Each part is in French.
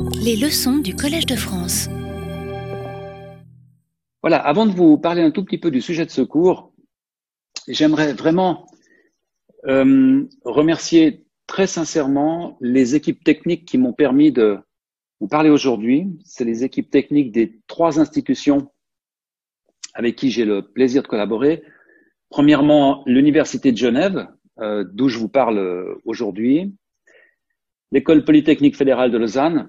Les leçons du Collège de France. Voilà, avant de vous parler un tout petit peu du sujet de ce cours, j'aimerais vraiment euh, remercier très sincèrement les équipes techniques qui m'ont permis de vous parler aujourd'hui. C'est les équipes techniques des trois institutions avec qui j'ai le plaisir de collaborer. Premièrement, l'Université de Genève, euh, d'où je vous parle aujourd'hui, l'école polytechnique fédérale de Lausanne,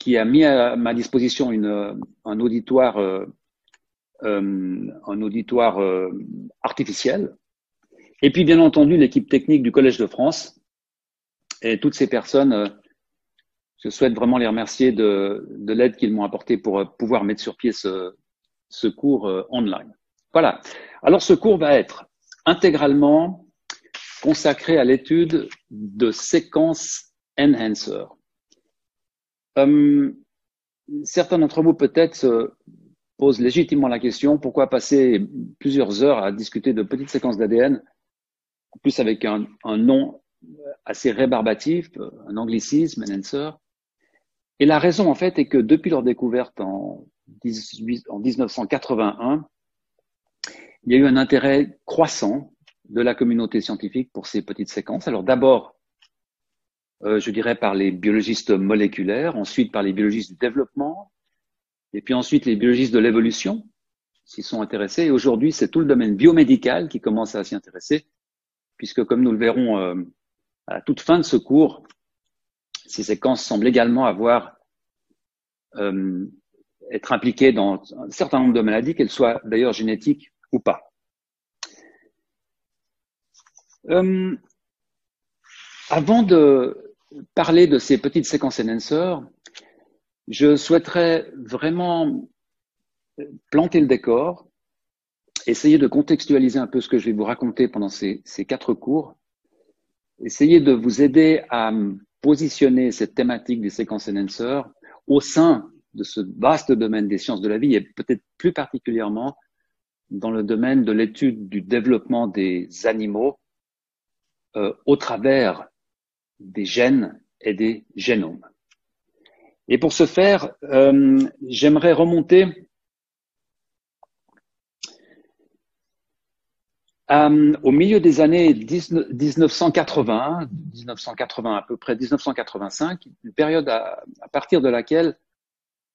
qui a mis à ma disposition une, un auditoire, euh, euh un auditoire euh, artificiel, et puis bien entendu l'équipe technique du Collège de France et toutes ces personnes. Euh, je souhaite vraiment les remercier de, de l'aide qu'ils m'ont apporté pour pouvoir mettre sur pied ce, ce cours online. Voilà. Alors ce cours va être intégralement consacré à l'étude de séquences enhancer. Euh, certains d'entre vous peut-être se posent légitimement la question pourquoi passer plusieurs heures à discuter de petites séquences d'ADN, en plus avec un, nom assez rébarbatif, un anglicisme, enhancer. Et la raison en fait est que depuis leur découverte en, 18, en 1981, il y a eu un intérêt croissant de la communauté scientifique pour ces petites séquences. Alors d'abord je dirais, par les biologistes moléculaires, ensuite par les biologistes du développement, et puis ensuite les biologistes de l'évolution s'y sont intéressés. Et aujourd'hui, c'est tout le domaine biomédical qui commence à s'y intéresser, puisque comme nous le verrons euh, à toute fin de ce cours, ces séquences semblent également avoir euh, être impliquées dans un certain nombre de maladies, qu'elles soient d'ailleurs génétiques ou pas. Euh, avant de parler de ces petites séquences enhancers, je souhaiterais vraiment planter le décor, essayer de contextualiser un peu ce que je vais vous raconter pendant ces, quatre cours, essayer de vous aider à positionner cette thématique des séquences enhancers au sein de ce vaste domaine des sciences de la vie et peut-être plus particulièrement dans le domaine de l'étude du développement des animaux euh, au travers des gènes et des génomes. Et pour ce faire, euh, j'aimerais remonter euh, au milieu des années 1980, 1980 à peu près 1985, une période à, à partir de laquelle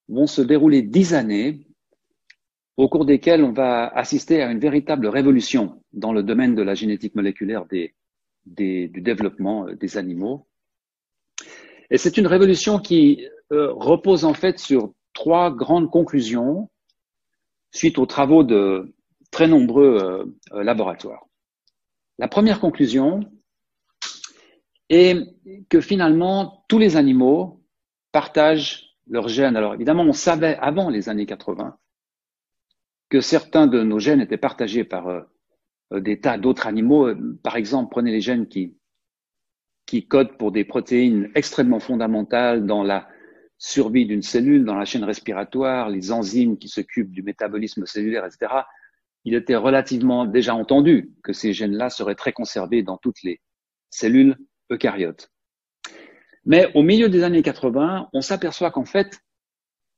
vont se dérouler dix années au cours desquelles on va assister à une véritable révolution dans le domaine de la génétique moléculaire des, du développement euh, des animaux. Et c'est une révolution qui euh, repose en fait sur trois grandes conclusions suite aux travaux de très nombreux euh, laboratoires. La première conclusion est que finalement tous les animaux partagent leurs gènes. Alors évidemment, on savait avant les années 80 que certains de nos gènes étaient partagés par des tas d'autres animaux. Euh, par exemple, prenez les gènes qui, qui codent pour des protéines extrêmement fondamentales dans la survie d'une cellule, dans la chaîne respiratoire, les enzymes qui s'occupent du métabolisme cellulaire, etc. Il était relativement déjà entendu que ces gènes-là seraient très conservés dans toutes les cellules eucaryotes. Mais au milieu des années 80, on s'aperçoit qu'en fait,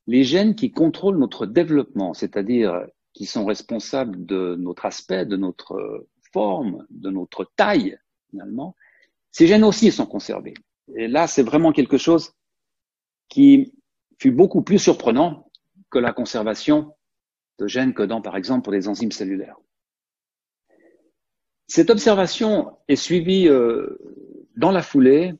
les gènes qui contrôlent notre développement, c'est-à-dire qui sont responsables de notre aspect, de notre forme, de notre taille, finalement, ces gènes aussi sont conservés. Et là, c'est vraiment quelque chose qui fut beaucoup plus surprenant que la conservation de gènes codant, par exemple, pour des enzymes cellulaires. Cette observation est suivie euh, dans la foulée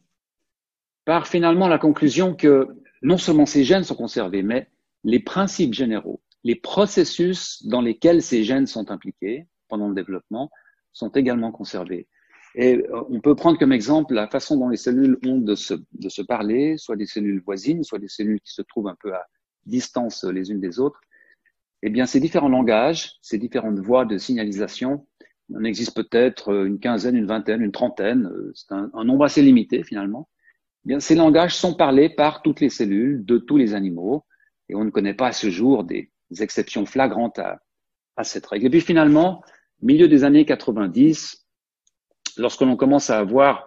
par finalement la conclusion que non seulement ces gènes sont conservés, mais les principes généraux les processus dans lesquels ces gènes sont impliqués pendant le développement sont également conservés. Et euh, on peut prendre comme exemple la façon dont les cellules ont de se, de se parler, soit des cellules voisines, soit des cellules qui se trouvent un peu à distance les unes des autres. Eh bien, ces différents langages, ces différentes voies de signalisation, il en existe peut-être une quinzaine, une vingtaine, une trentaine, euh, c'est un, un, nombre assez limité finalement. Eh bien, ces langages sont parlés par toutes les cellules de tous les animaux, et on ne connaît pas à ce jour des, exceptions flagrantes à, à cette règle. Et puis finalement, milieu des années 90, lorsque l'on commence à avoir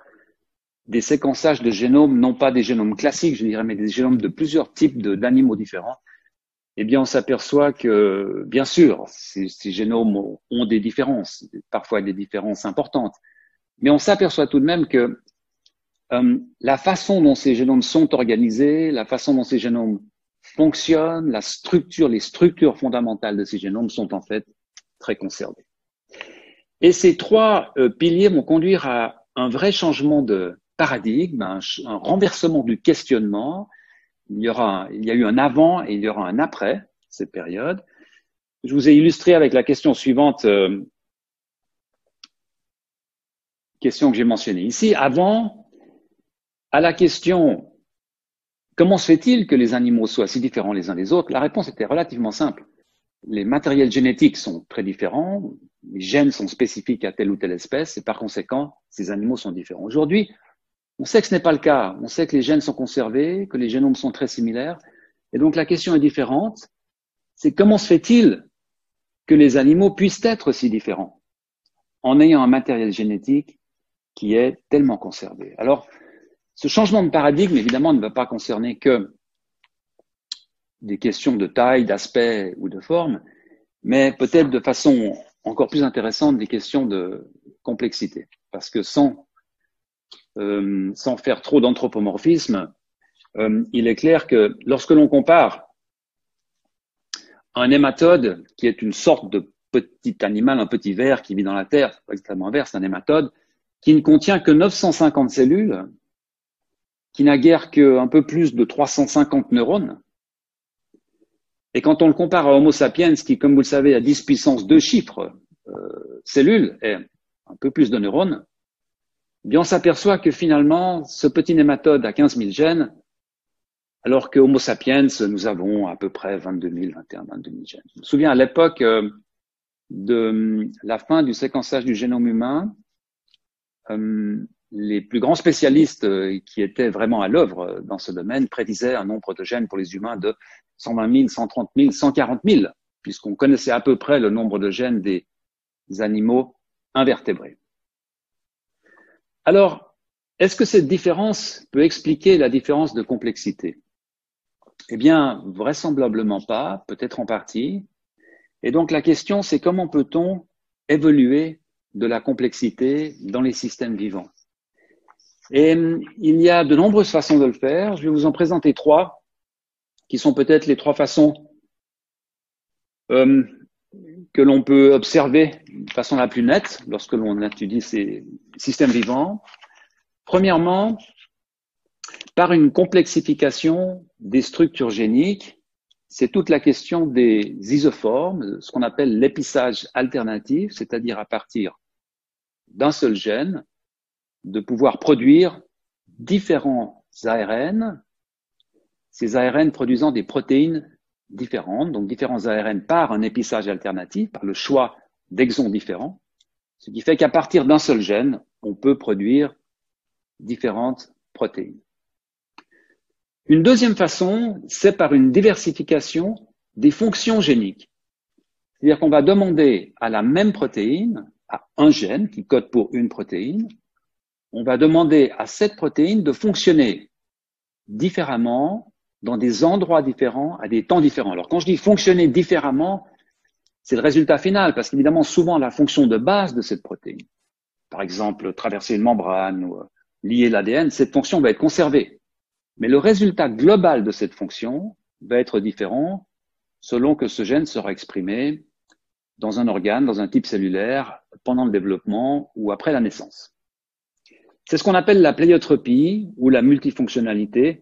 des séquençages de génomes, non pas des génomes classiques, je dirais, mais des génomes de plusieurs types d'animaux différents, eh bien, on s'aperçoit que, bien sûr, ces, ces, génomes ont des différences, parfois des différences importantes, mais on s'aperçoit tout de même que euh, la façon dont ces génomes sont organisés, la façon dont ces génomes fonctionnent, la structure, les structures fondamentales de ces génomes sont en fait très conservées. Et ces trois euh, piliers vont conduire à un vrai changement de paradigme, un, renversement du questionnement. Il y aura, il y a eu un avant et il y aura un après cette période. Je vous ai illustré avec la question suivante, euh, question que j'ai mentionnée ici. Avant, à la question comment se fait-il que les animaux soient si différents les uns des autres, la réponse était relativement simple. Les matériels génétiques sont très différents, les gènes sont spécifiques à telle ou telle espèce, et par conséquent, ces animaux sont différents. Aujourd'hui, on sait que ce n'est pas le cas. On sait que les gènes sont conservés, que les génomes sont très similaires. Et donc la question est différente. C'est comment se fait-il que les animaux puissent être si différents en ayant un matériel génétique qui est tellement conservé? Alors, ce changement de paradigme, évidemment, ne va pas concerner que des questions de taille, d'aspect ou de forme, mais peut-être de façon encore plus intéressante des questions de complexité. Parce que sans, euh, sans faire trop d'anthropomorphisme, euh, il est clair que lorsque l'on compare un hématode, qui est une sorte de petit animal, un petit ver qui vit dans la terre, extrêmement un ver, c'est un hématode, qui ne contient que 950 cellules, qui n'a guère qu'un peu plus de 350 neurones. Et quand on le compare à Homo sapiens, qui, comme vous le savez, a 10 puissance 2 chiffres euh, cellules et un peu plus de neurones, eh bien on s'aperçoit que finalement, ce petit nématode a 15 000 gènes, alors que Homo sapiens, nous avons à peu près 22 000, 21, 22 000 gènes. Je me souviens à l'époque euh, de la fin du séquençage du génome humain, euh, les plus grands spécialistes euh, qui étaient vraiment à l'œuvre dans ce domaine prédisaient un nombre de gènes pour les humains de 120 000, 130 000, 140 000, puisqu'on connaissait à peu près le nombre de gènes des animaux invertébrés. Alors, est-ce que cette différence peut expliquer la différence de complexité? Eh bien, vraisemblablement pas, peut-être en partie. Et donc la question, c'est comment peut-on évoluer de la complexité dans les systèmes vivants? Et hum, il y a de nombreuses façons de le faire. Je vais vous en présenter trois, qui sont peut-être les trois façons hum, que l'on peut observer de façon la plus nette lorsque l'on étudie ces systèmes vivants. Premièrement, par une complexification des structures géniques, c'est toute la question des isoformes, ce qu'on appelle l'épissage alternatif, c'est-à-dire à partir d'un seul gène, de pouvoir produire différents ARN, ces ARN produisant des protéines différentes, donc différents ARN par un épissage alternatif, par le choix d'exons différents, ce qui fait qu'à partir d'un seul gène, on peut produire différentes protéines. Une deuxième façon, c'est par une diversification des fonctions géniques. C'est-à-dire qu'on va demander à la même protéine, à un gène qui code pour une protéine, on va demander à cette protéine de fonctionner différemment dans des endroits différents, à des temps différents. Alors quand je dis fonctionner différemment, c'est le résultat final, parce qu'évidemment, souvent la fonction de base de cette protéine, par exemple traverser une membrane ou euh, lier l'ADN, cette fonction va être conservée. Mais le résultat global de cette fonction va être différent selon que ce gène sera exprimé dans un organe, dans un type cellulaire, pendant le développement ou après la naissance. C'est ce qu'on appelle la pléiotropie ou la multifonctionnalité.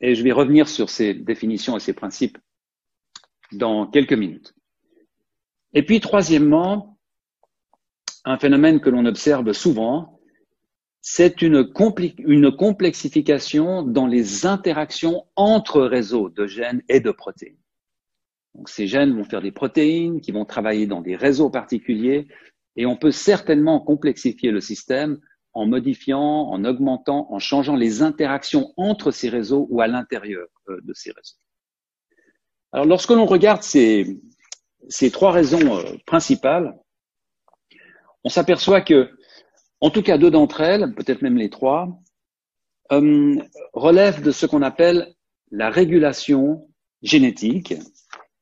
Et je vais revenir sur ces définitions et ces principes dans quelques minutes. Et puis, troisièmement, un phénomène que l'on observe souvent, c'est une, une, complexification dans les interactions entre réseaux de gènes et de protéines. Donc, ces gènes vont faire des protéines qui vont travailler dans des réseaux particuliers et on peut certainement complexifier le système en modifiant, en augmentant, en changeant les interactions entre ces réseaux ou à l'intérieur euh, de ces réseaux. Alors lorsque l'on regarde ces, ces trois raisons euh, principales, on s'aperçoit que, en tout cas deux d'entre elles, peut-être même les trois, euh, relève de ce qu'on appelle la régulation génétique,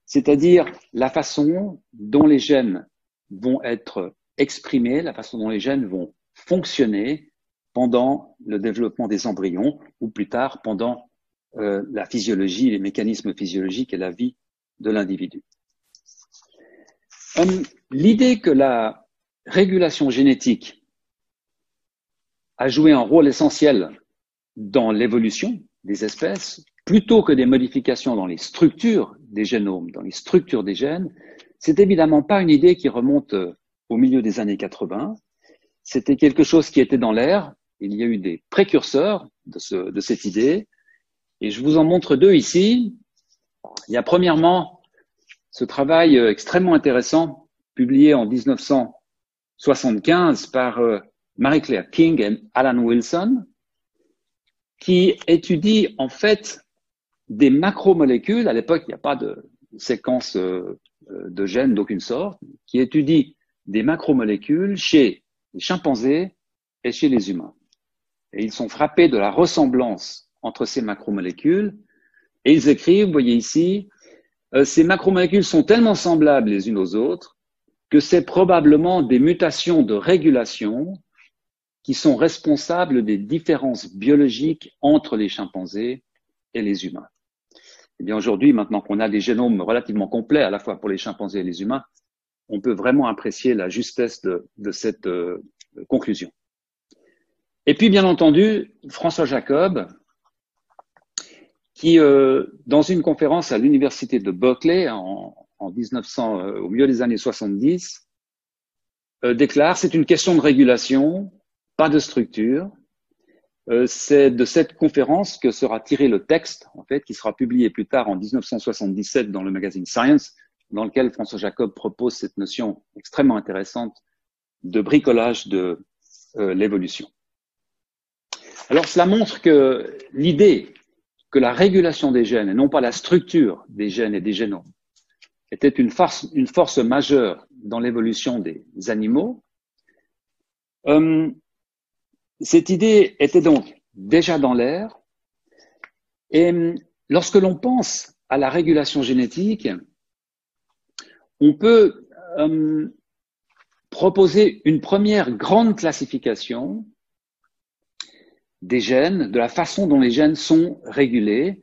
c'est-à-dire la façon dont les gènes vont être exprimés, la façon dont les gènes vont fonctionner pendant le développement des embryons ou plus tard pendant euh, la physiologie, les mécanismes physiologiques et la vie de l'individu. Hum, l'idée que la régulation génétique a joué un rôle essentiel dans l'évolution des espèces, plutôt que des modifications dans les structures des génomes, dans les structures des gènes, c'est évidemment pas une idée qui remonte euh, au milieu des années 80. C'était quelque chose qui était dans l'air. Il y a eu des précurseurs de, ce, de cette idée. Et je vous en montre deux ici. Il y a premièrement ce travail euh, extrêmement intéressant publié en 1975 par euh, Marie-Claire King et Alan Wilson, qui étudie en fait des macromolécules. À l'époque, il n'y a pas de séquence euh, de gènes d'aucune sorte, qui étudie des macromolécules chez les chimpanzés et chez les humains. Et ils sont frappés de la ressemblance entre ces macromolécules et ils écrivent, vous voyez ici, euh, ces macromolécules sont tellement semblables les unes aux autres que c'est probablement des mutations de régulation qui sont responsables des différences biologiques entre les chimpanzés et les humains. Eh bien, aujourd'hui, maintenant qu'on a des génomes relativement complets, à la fois pour les chimpanzés et les humains, on peut vraiment apprécier la justesse de, cette euh, conclusion. Et puis, bien entendu, François Jacob, qui, euh, dans une conférence à l'université de Berkeley en, en 1900, euh, au milieu des années 70, déclare c'est une question de régulation, pas de structure. C'est de cette conférence que sera tiré le texte, en fait, qui sera publié plus tard en 1977 dans le magazine Science, dans lequel François Jacob propose cette notion extrêmement intéressante de bricolage de euh, l'évolution. Alors cela montre que l'idée que la régulation des gènes et non pas la structure des gènes et des génomes était une force, majeure dans l'évolution des animaux, euh, cette idée était donc déjà dans l'air. Et hum, lorsque l'on pense à la régulation génétique, on peut hum, proposer une première grande classification des gènes, de la façon dont les gènes sont régulés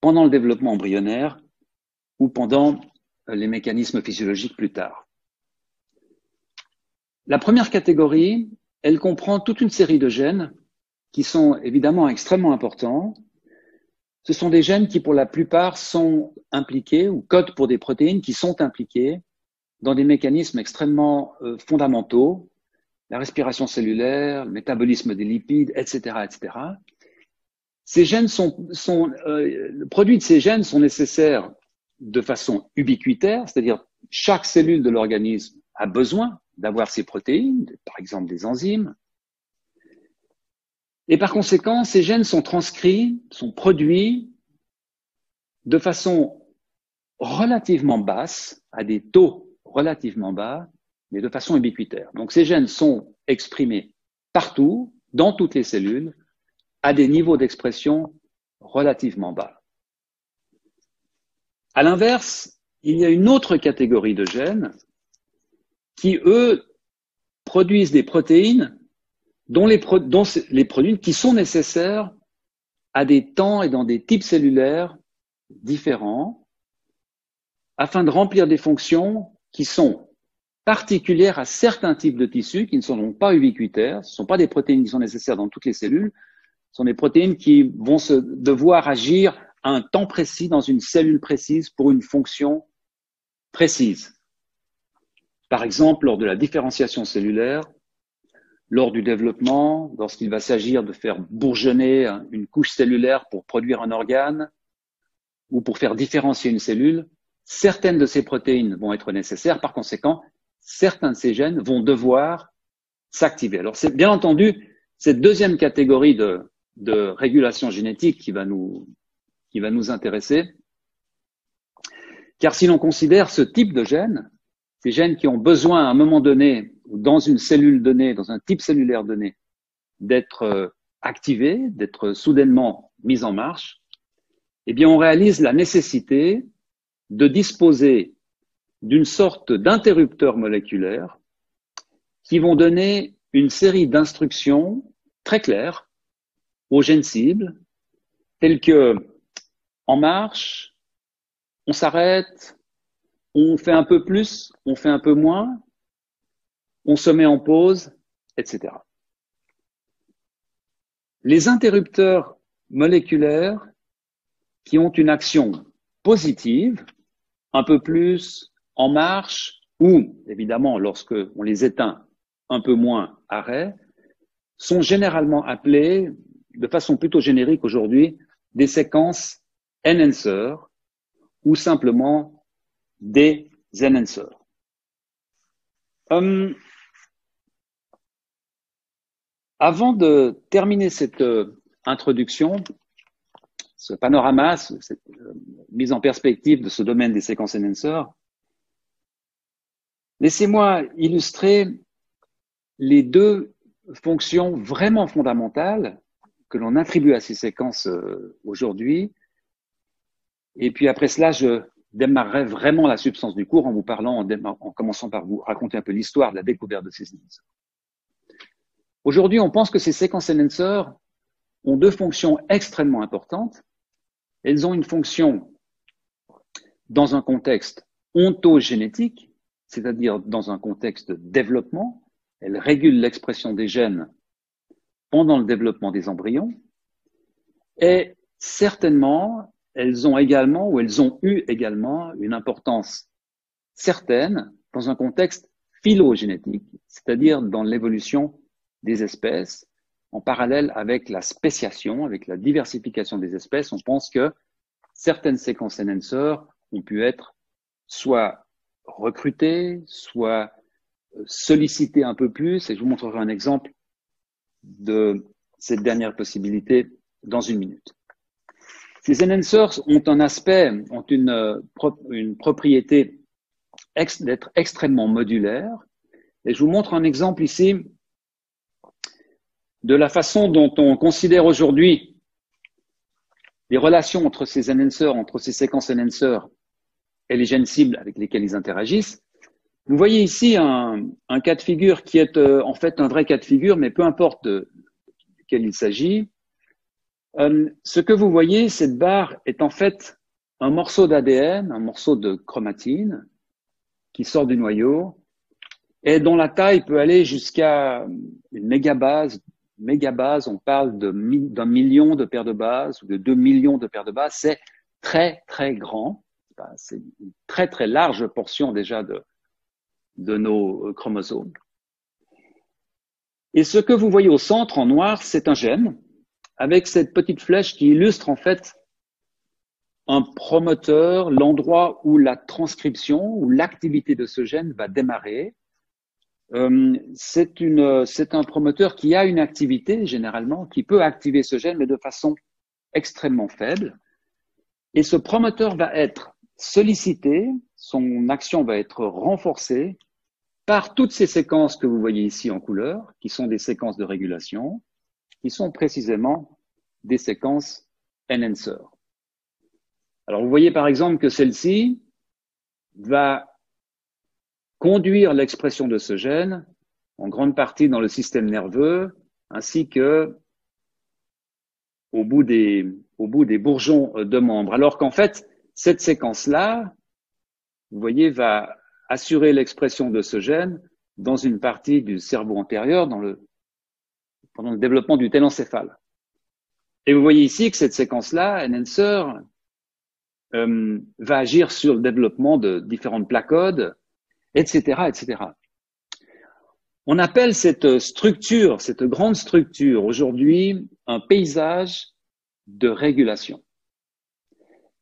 pendant le développement embryonnaire ou pendant euh, les mécanismes physiologiques plus tard. La première catégorie elle comprend toute une série de gènes qui sont évidemment extrêmement importants. Ce sont des gènes qui, pour la plupart, sont impliqués ou codent pour des protéines qui sont impliquées dans des mécanismes extrêmement euh, fondamentaux, la respiration cellulaire, le métabolisme des lipides, etc., etc. Ces gènes sont, sont euh, le produit de ces gènes sont nécessaires de façon ubiquitaire, c'est-à-dire chaque cellule de l'organisme a besoin d'avoir ces protéines, par exemple des enzymes. Et par conséquent, ces gènes sont transcrits, sont produits de façon relativement basse, à des taux relativement bas, mais de façon ubiquitaire. Donc ces gènes sont exprimés partout, dans toutes les cellules, à des niveaux d'expression relativement bas. À l'inverse, il y a une autre catégorie de gènes qui, eux, produisent des protéines dont les, les protéines qui sont nécessaires à des temps et dans des types cellulaires différents afin de remplir des fonctions qui sont particulières à certains types de tissus qui ne sont donc pas ubiquitaires. Ce ne sont pas des protéines qui sont nécessaires dans toutes les cellules. Ce sont des protéines qui vont se devoir agir à un temps précis dans une cellule précise pour une fonction précise. Par exemple, lors de la différenciation cellulaire, lors du développement, lorsqu'il va s'agir de faire bourgeonner une couche cellulaire pour produire un organe ou pour faire différencier une cellule, certaines de ces protéines vont être nécessaires. Par conséquent, certains de ces gènes vont devoir s'activer. Alors, c'est bien entendu cette deuxième catégorie de, régulation génétique qui va nous, qui va nous intéresser. Car si l'on considère ce type de gène, ces gènes qui ont besoin à un moment donné, dans une cellule donnée, dans un type cellulaire donné, d'être euh, activée, d'être soudainement mise en marche, eh bien, on réalise la nécessité de disposer d'une sorte d'interrupteur moléculaire qui vont donner une série d'instructions très claires aux gènes cibles, telles que en marche, on s'arrête, on fait un peu plus, on fait un peu moins, on se met en pause, etc. Les interrupteurs moléculaires qui ont une action positive, un peu plus, en marche, ou évidemment lorsque on les éteint, un peu moins arrêt, sont généralement appelés, de façon plutôt générique aujourd'hui, des séquences enhancer ou simplement des enhancers. Hum, avant de terminer cette euh, introduction, ce panorama, cette euh, mise en perspective de ce domaine des séquences enhancers, laissez-moi illustrer les deux fonctions vraiment fondamentales que l'on attribue à ces séquences euh, aujourd'hui. Et puis après cela, je démarrerai vraiment la substance du cours en vous parlant, en, commençant par vous raconter un peu l'histoire de la découverte de ces enhancers. Aujourd'hui, on pense que ces séquences enhancers ont deux fonctions extrêmement importantes. Elles ont une fonction dans un contexte ontogénétique, c'est-à-dire dans un contexte de développement. Elles régulent l'expression des gènes pendant le développement des embryons. Et certainement, elles ont également, ou elles ont eu également, une importance certaine dans un contexte phylogénétique, c'est-à-dire dans l'évolution des espèces, en parallèle avec la spéciation, avec la diversification des espèces, on pense que certaines séquences enhancers ont pu être soit recrutées, soit euh, sollicitées un peu plus, et je vous montrerai un exemple de cette dernière possibilité dans une minute. Ces enhancers ont un aspect, ont une, euh, une propriété d'être extrêmement modulaire. Et je vous montre un exemple ici de la façon dont on considère aujourd'hui les relations entre ces enhancers, entre ces séquences enhancers et les gènes cibles avec lesquels ils interagissent. Vous voyez ici un, cas de figure qui est euh, en fait un vrai cas de figure, mais peu importe de, quel il s'agit. Euh, ce que vous voyez, cette barre est en fait un morceau d'ADN, un morceau de chromatine qui sort du noyau et dont la taille peut aller jusqu'à une mégabase. Mégabase, on parle d'un million de paires de bases ou de deux millions de paires de bases. C'est très, très grand. C'est une très, très large portion déjà de, nos chromosomes. Et ce que vous voyez au centre en noir, c'est un gène avec cette petite flèche qui illustre en fait un promoteur, l'endroit où la transcription ou l'activité de ce gène va démarrer. Euh, c'est un promoteur qui a une activité généralement, qui peut activer ce gène, mais de façon extrêmement faible. Et ce promoteur va être sollicité, son action va être renforcée par toutes ces séquences que vous voyez ici en couleur, qui sont des séquences de régulation, qui sont précisément des séquences enhancer. Alors vous voyez par exemple que celle-ci va conduire l'expression de ce gène en grande partie dans le système nerveux ainsi que au bout des, au bout des bourgeons de membres. Alors qu'en fait, cette séquence-là, vous voyez, va assurer l'expression de ce gène dans une partie du cerveau antérieur, dans le, pendant le développement du télencéphale. Et vous voyez ici que cette séquence-là, enhancer, euh, va agir sur le développement de différentes placodes, etc., etc. On appelle cette structure, cette grande structure aujourd'hui, un paysage de régulation.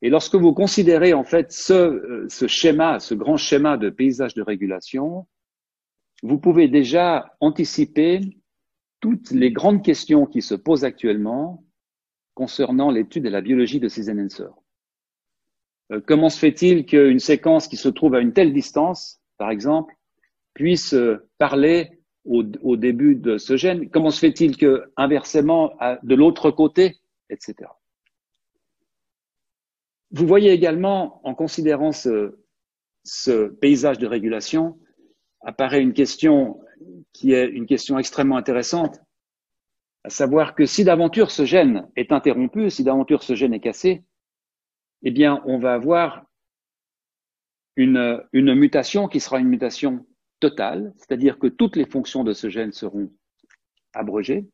Et lorsque vous considérez en fait ce, ce schéma, ce grand schéma de paysage de régulation, vous pouvez déjà anticiper toutes les grandes questions qui se posent actuellement concernant l'étude de la biologie de ces enhancers. Euh, comment se fait-il qu'une séquence qui se trouve à une telle distance, par exemple, puisse euh, parler au, début de ce gène Comment se fait-il que, inversement, de l'autre côté, etc. Vous voyez également, en considérant ce, ce paysage de régulation, apparaît une question qui est une question extrêmement intéressante, à savoir que si d'aventure ce gène est interrompu, si d'aventure ce gène est cassé, eh bien, on va avoir une, une mutation qui sera une mutation totale, c'est-à-dire que toutes les fonctions de ce gène seront abrogées,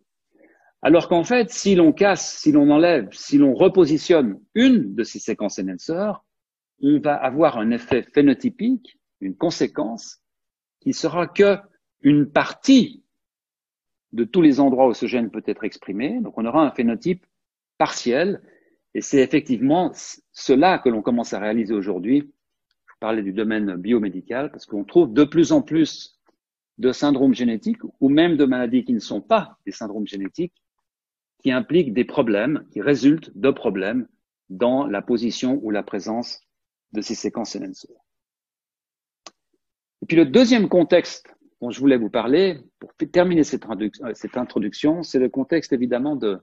alors qu'en fait, si l'on casse, si l'on enlève, si l'on repositionne une de ces séquences enhancers, on va avoir un effet phénotypique, une conséquence, qui sera que une partie de tous les endroits où ce gène peut être exprimé. Donc on aura un phénotype partiel, et c'est effectivement cela que l'on commence à réaliser aujourd'hui parler du domaine biomédical, parce qu'on trouve de plus en plus de syndromes génétiques ou même de maladies qui ne sont pas des syndromes génétiques, qui impliquent des problèmes, qui résultent de problèmes dans la position ou la présence de ces séquences enhancers. Et puis le deuxième contexte dont je voulais vous parler, pour terminer cette, cette introduction, c'est le contexte évidemment de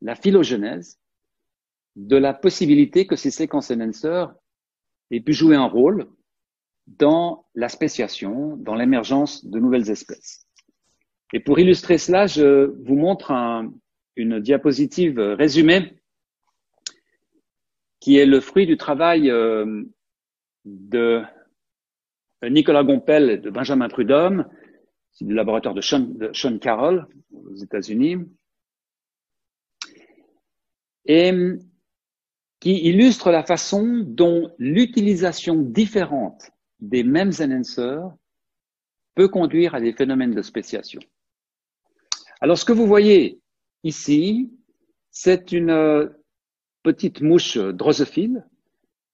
la phylogénèse, de la possibilité que ces séquences enhancers et puis jouer un rôle dans la spéciation, dans l'émergence de nouvelles espèces. Et pour illustrer cela, je vous montre une diapositive résumée qui est le fruit du travail euh, de Nicolas Gompel et de Benjamin Prudhomme, du laboratoire de Sean, de Sean Carroll aux États-Unis. Et qui illustre la façon dont l'utilisation différente des mêmes enhancers peut conduire à des phénomènes de spéciation. Alors, ce que vous voyez ici, c'est une euh, petite mouche drosophile.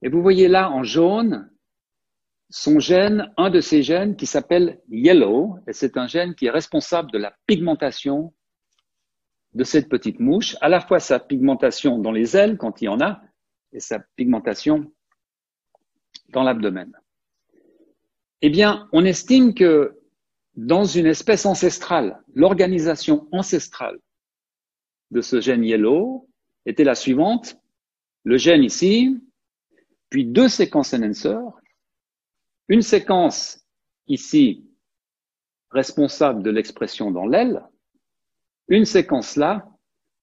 Et vous voyez là en jaune son gène, un de ces gènes qui s'appelle yellow, et c'est un gène qui est responsable de la pigmentation de cette petite mouche, à la fois sa pigmentation dans les ailes quand il y en a, et sa pigmentation dans l'abdomen. Eh bien, on estime que dans une espèce ancestrale, l'organisation ancestrale de ce gène yellow était la suivante. Le gène ici, puis deux séquences enhancers, une séquence ici responsable de l'expression dans l'aile, une séquence là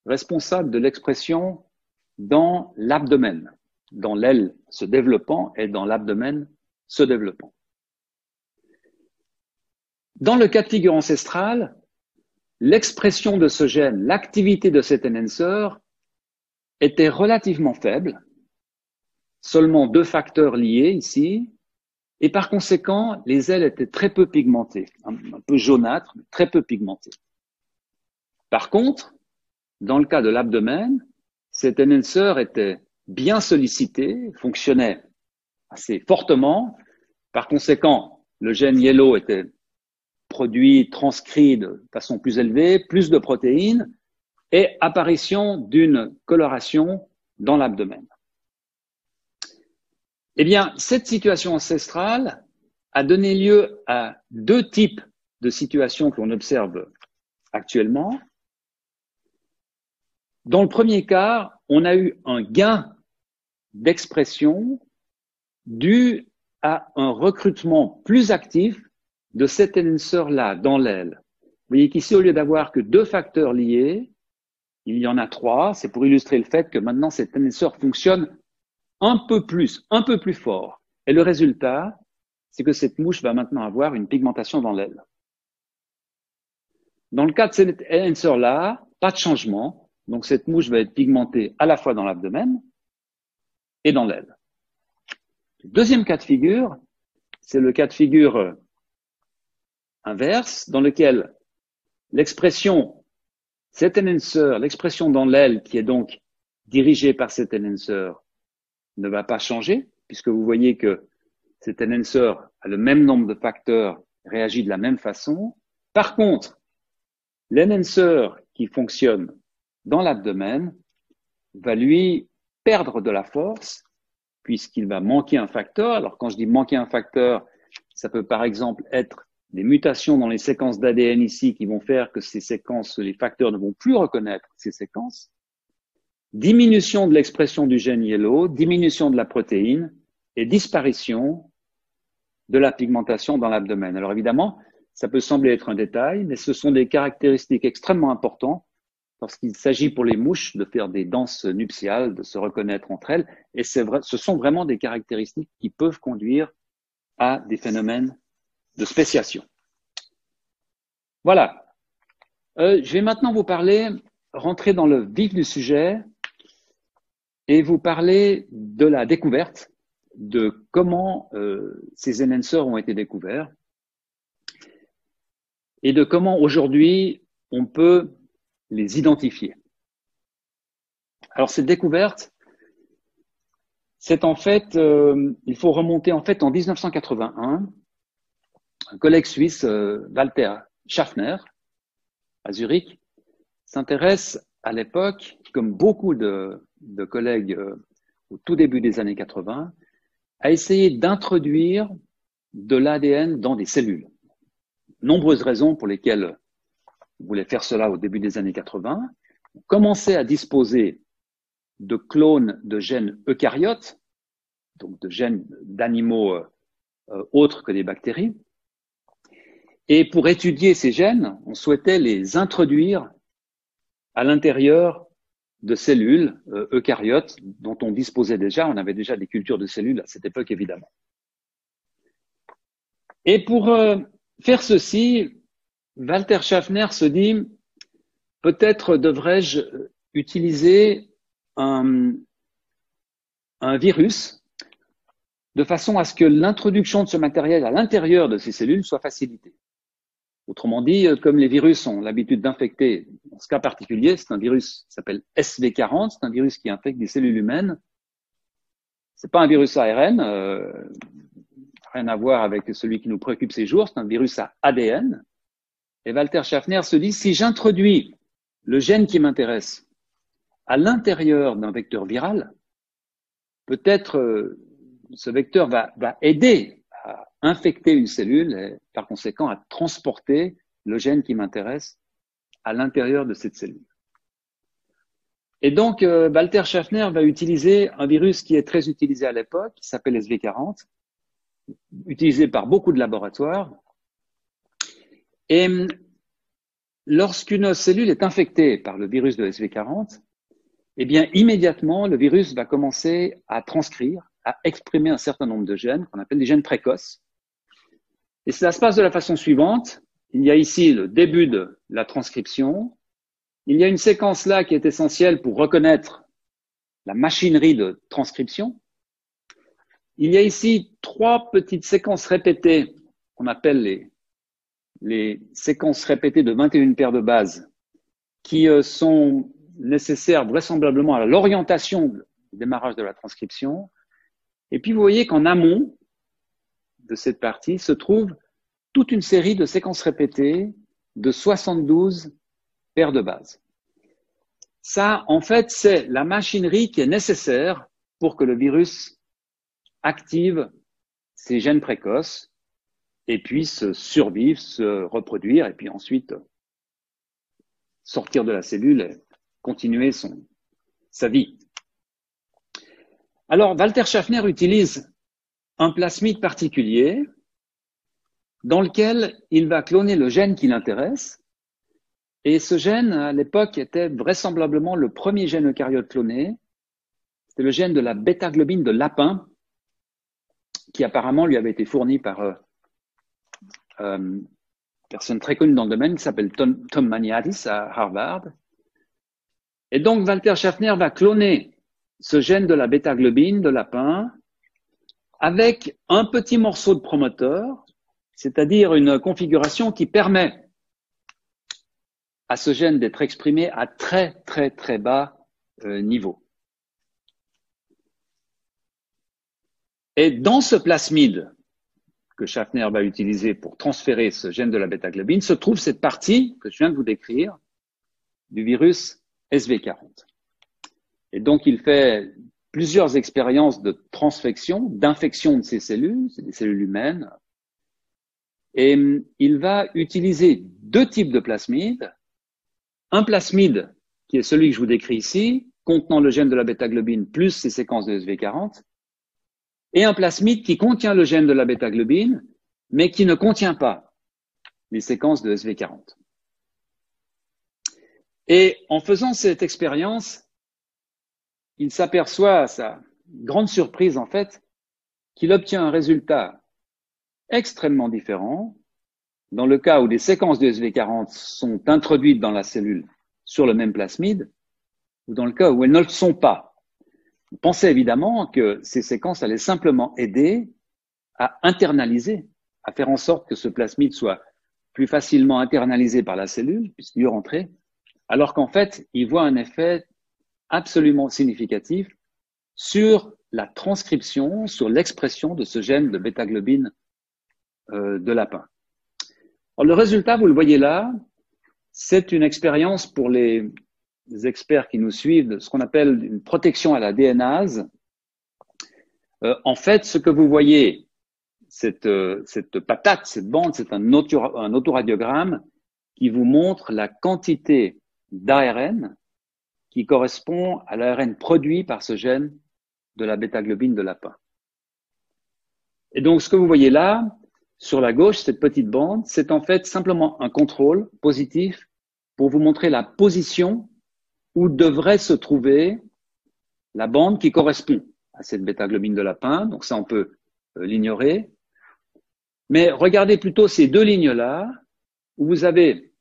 responsable de l'expression dans l'abdomen, dans l'aile se développant et dans l'abdomen se développant. Dans le cas de figure ancestral, l'expression de ce gène, l'activité de cet enhancer était relativement faible, seulement deux facteurs liés ici, et par conséquent, les ailes étaient très peu pigmentées, un, peu jaunâtres, très peu pigmentées. Par contre, dans le cas de l'abdomen, cet enhancer était bien sollicité, fonctionnait assez fortement. Par conséquent, le gène yellow était produit, transcrit de façon plus élevée, plus de protéines et apparition d'une coloration dans l'abdomen. Eh bien, cette situation ancestrale a donné lieu à deux types de situations que l'on observe actuellement. Dans le premier cas, on a eu un gain d'expression dû à un recrutement plus actif de cet enhancer-là dans l'aile. Vous voyez qu'ici, au lieu d'avoir que deux facteurs liés, il y en a trois. C'est pour illustrer le fait que maintenant cet enhancer fonctionne un peu plus, un peu plus fort. Et le résultat, c'est que cette mouche va maintenant avoir une pigmentation dans l'aile. Dans le cas de cet enhancer-là, pas de changement. Donc cette mouche va être pigmentée à la fois dans l'abdomen et dans l'aile. Deuxième cas de figure, c'est le cas de figure inverse, dans lequel l'expression cet enhancer, l'expression dans l'aile qui est donc dirigée par cet enhancer ne va pas changer, puisque vous voyez que cet enhancer a le même nombre de facteurs, réagit de la même façon. Par contre, l'enhancer qui fonctionne dans l'abdomen va lui perdre de la force puisqu'il va manquer un facteur. Alors quand je dis manquer un facteur, ça peut par exemple être des mutations dans les séquences d'ADN ici qui vont faire que ces séquences, les facteurs ne vont plus reconnaître ces séquences, diminution de l'expression du gène yellow, diminution de la protéine et disparition de la pigmentation dans l'abdomen. Alors évidemment, ça peut sembler être un détail, mais ce sont des caractéristiques extrêmement importantes lorsqu'il s'agit pour les mouches de faire des danses nuptiales, de se reconnaître entre elles. Et ce sont vraiment des caractéristiques qui peuvent conduire à des phénomènes de spéciation. Voilà. Euh, je vais maintenant vous parler, rentrer dans le vif du sujet et vous parler de la découverte, de comment euh, ces enhancers ont été découverts et de comment aujourd'hui on peut les identifier. Alors cette découverte, c'est en fait, euh, il faut remonter en fait en 1981 un collègue suisse, euh, Walter Schaffner, à Zurich, s'intéresse à l'époque, comme beaucoup de, collègues euh, au tout début des années 80, à essayer d'introduire de l'ADN dans des cellules. Nombreuses raisons pour lesquelles voulait faire cela au début des années 80. On commençait à disposer de clones de gènes eucaryotes, donc de gènes d'animaux euh, autres que des bactéries, et pour étudier ces gènes, on souhaitait les introduire à l'intérieur de cellules euh, eucaryotes dont on disposait déjà. On avait déjà des cultures de cellules à cette époque, évidemment. Et pour euh, faire ceci, Walter Schaffner se dit, peut-être devrais-je utiliser un, un virus de façon à ce que l'introduction de ce matériel à l'intérieur de ces cellules soit facilitée. Autrement dit, euh, comme les virus ont l'habitude d'infecter, dans ce cas particulier, c'est un virus qui s'appelle SV40, c'est un virus qui infecte des cellules humaines. C'est pas un virus ARN, euh, rien à voir avec celui qui nous préoccupe ces jours, c'est un virus à ADN. Et Walter Schaffner se dit, si j'introduis le gène qui m'intéresse à l'intérieur d'un vecteur viral, peut-être euh, ce vecteur va, aider à infecter une cellule et par conséquent à transporter le gène qui m'intéresse à l'intérieur de cette cellule. Et donc, euh, Walter Schaffner va utiliser un virus qui est très utilisé à l'époque, qui s'appelle SV40, utilisé par beaucoup de laboratoires. Et lorsqu'une cellule est infectée par le virus de SV40, eh bien, immédiatement, le virus va commencer à transcrire, à exprimer un certain nombre de gènes qu'on appelle des gènes précoces. Et cela se passe de la façon suivante. Il y a ici le début de la transcription. Il y a une séquence là qui est essentielle pour reconnaître la machinerie de transcription. Il y a ici trois petites séquences répétées qu'on appelle les, les séquences répétées de 21 paires de bases qui euh, sont nécessaires vraisemblablement à l'orientation du démarrage de la transcription. Et puis vous voyez qu'en amont de cette partie se trouve toute une série de séquences répétées de 72 paires de bases. Ça, en fait, c'est la machinerie qui est nécessaire pour que le virus active ces gènes précoces et puisse survivre, se reproduire et puis ensuite sortir de la cellule et continuer son, sa vie. Alors, Walter Schaffner utilise un plasmide particulier dans lequel il va cloner le gène qui l'intéresse. Et ce gène, à l'époque, était vraisemblablement le premier gène eucaryote cloné. C'était le gène de la bêta-globine de lapin, qui apparemment lui avait été fourni par euh, personne très connue dans le domaine qui s'appelle Tom, Tom Maniatis à Harvard. Et donc, Walter Schaffner va cloner ce gène de la bêta-globine de lapin avec un petit morceau de promoteur, c'est-à-dire une configuration qui permet à ce gène d'être exprimé à très très très bas euh, niveau. Et dans ce plasmide que Schaffner va utiliser pour transférer ce gène de la bêta-globine se trouve cette partie que je viens de vous décrire du virus SV40. Et donc il fait plusieurs expériences de transfection, d'infection de ces cellules, des cellules humaines. Et il va utiliser deux types de plasmides. Un plasmide, qui est celui que je vous décris ici, contenant le gène de la bêta-globine plus ses séquences de SV40, et un plasmide qui contient le gène de la bêta-globine, mais qui ne contient pas les séquences de SV40. Et en faisant cette expérience, il s'aperçoit à sa grande surprise, en fait, qu'il obtient un résultat extrêmement différent dans le cas où des séquences de SV40 sont introduites dans la cellule sur le même plasmide, ou dans le cas où elles ne le sont pas. Pensez évidemment que ces séquences allaient simplement aider à internaliser, à faire en sorte que ce plasmide soit plus facilement internalisé par la cellule, puisqu'il y rentrer, alors qu'en fait, il voit un effet absolument significatif sur la transcription, sur l'expression de ce gène de bêta-globine euh, de lapin. Le résultat, vous le voyez là, c'est une expérience pour les, experts qui nous suivent ce qu'on appelle une protection à la DNase. Euh, en fait, ce que vous voyez, cette, euh, cette patate, cette bande, c'est un, un autoradiogramme qui vous montre la quantité d'ARN qui correspond à l'ARN produit par ce gène de la bêta-globine de lapin. Et donc, ce que vous voyez là, sur la gauche, cette petite bande, c'est en fait simplement un contrôle positif pour vous montrer la position où devrait se trouver la bande qui correspond à cette bêta-globine de lapin. Donc ça, on peut euh, l'ignorer. Mais regardez plutôt ces deux lignes-là, où vous avez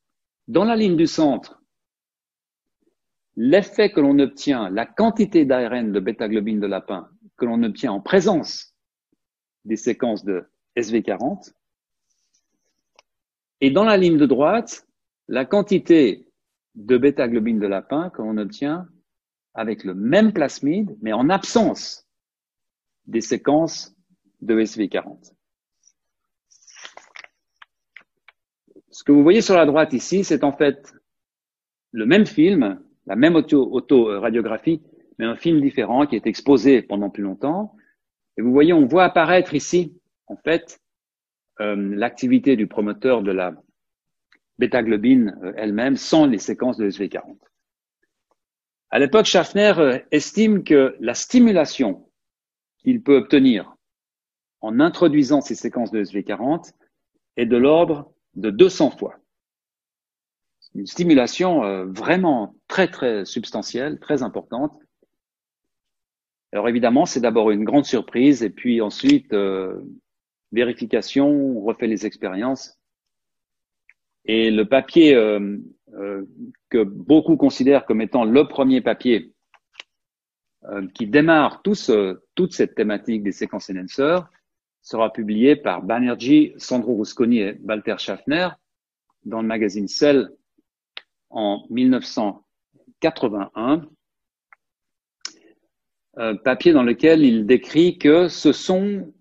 dans la ligne du centre l'effet que l'on obtient, la quantité d'ARN de bêta-globine de lapin que l'on obtient en présence des séquences de SV40. Et dans la ligne de droite, la quantité de bêta-globine de lapin que l'on obtient avec le même plasmide, mais en absence des séquences de SV40. Ce que vous voyez sur la droite ici, c'est en fait le même film, la même auto-radiographie, mais un film différent qui est exposé pendant plus longtemps. Et vous voyez, on voit apparaître ici, en fait, euh, l'activité du promoteur de la bêta-globine euh, elle-même sans les séquences de SV40. À l'époque, Schaffner euh, estime que la stimulation qu'il peut obtenir en introduisant ces séquences de SV40 est de l'ordre de 200 fois. Une stimulation euh, vraiment très très substantielle, très importante. Alors évidemment, c'est d'abord une grande surprise et puis ensuite vérification, on refait les expériences et le papier euh, euh, que beaucoup considèrent comme étant le premier papier euh, qui démarre toute cette thématique des séquences enhancers sera publié par Banerjee, Sandro Rusconi et Walter Schaffner dans le magazine Cell en 1981. Euh, papier dans lequel il décrit que ce sont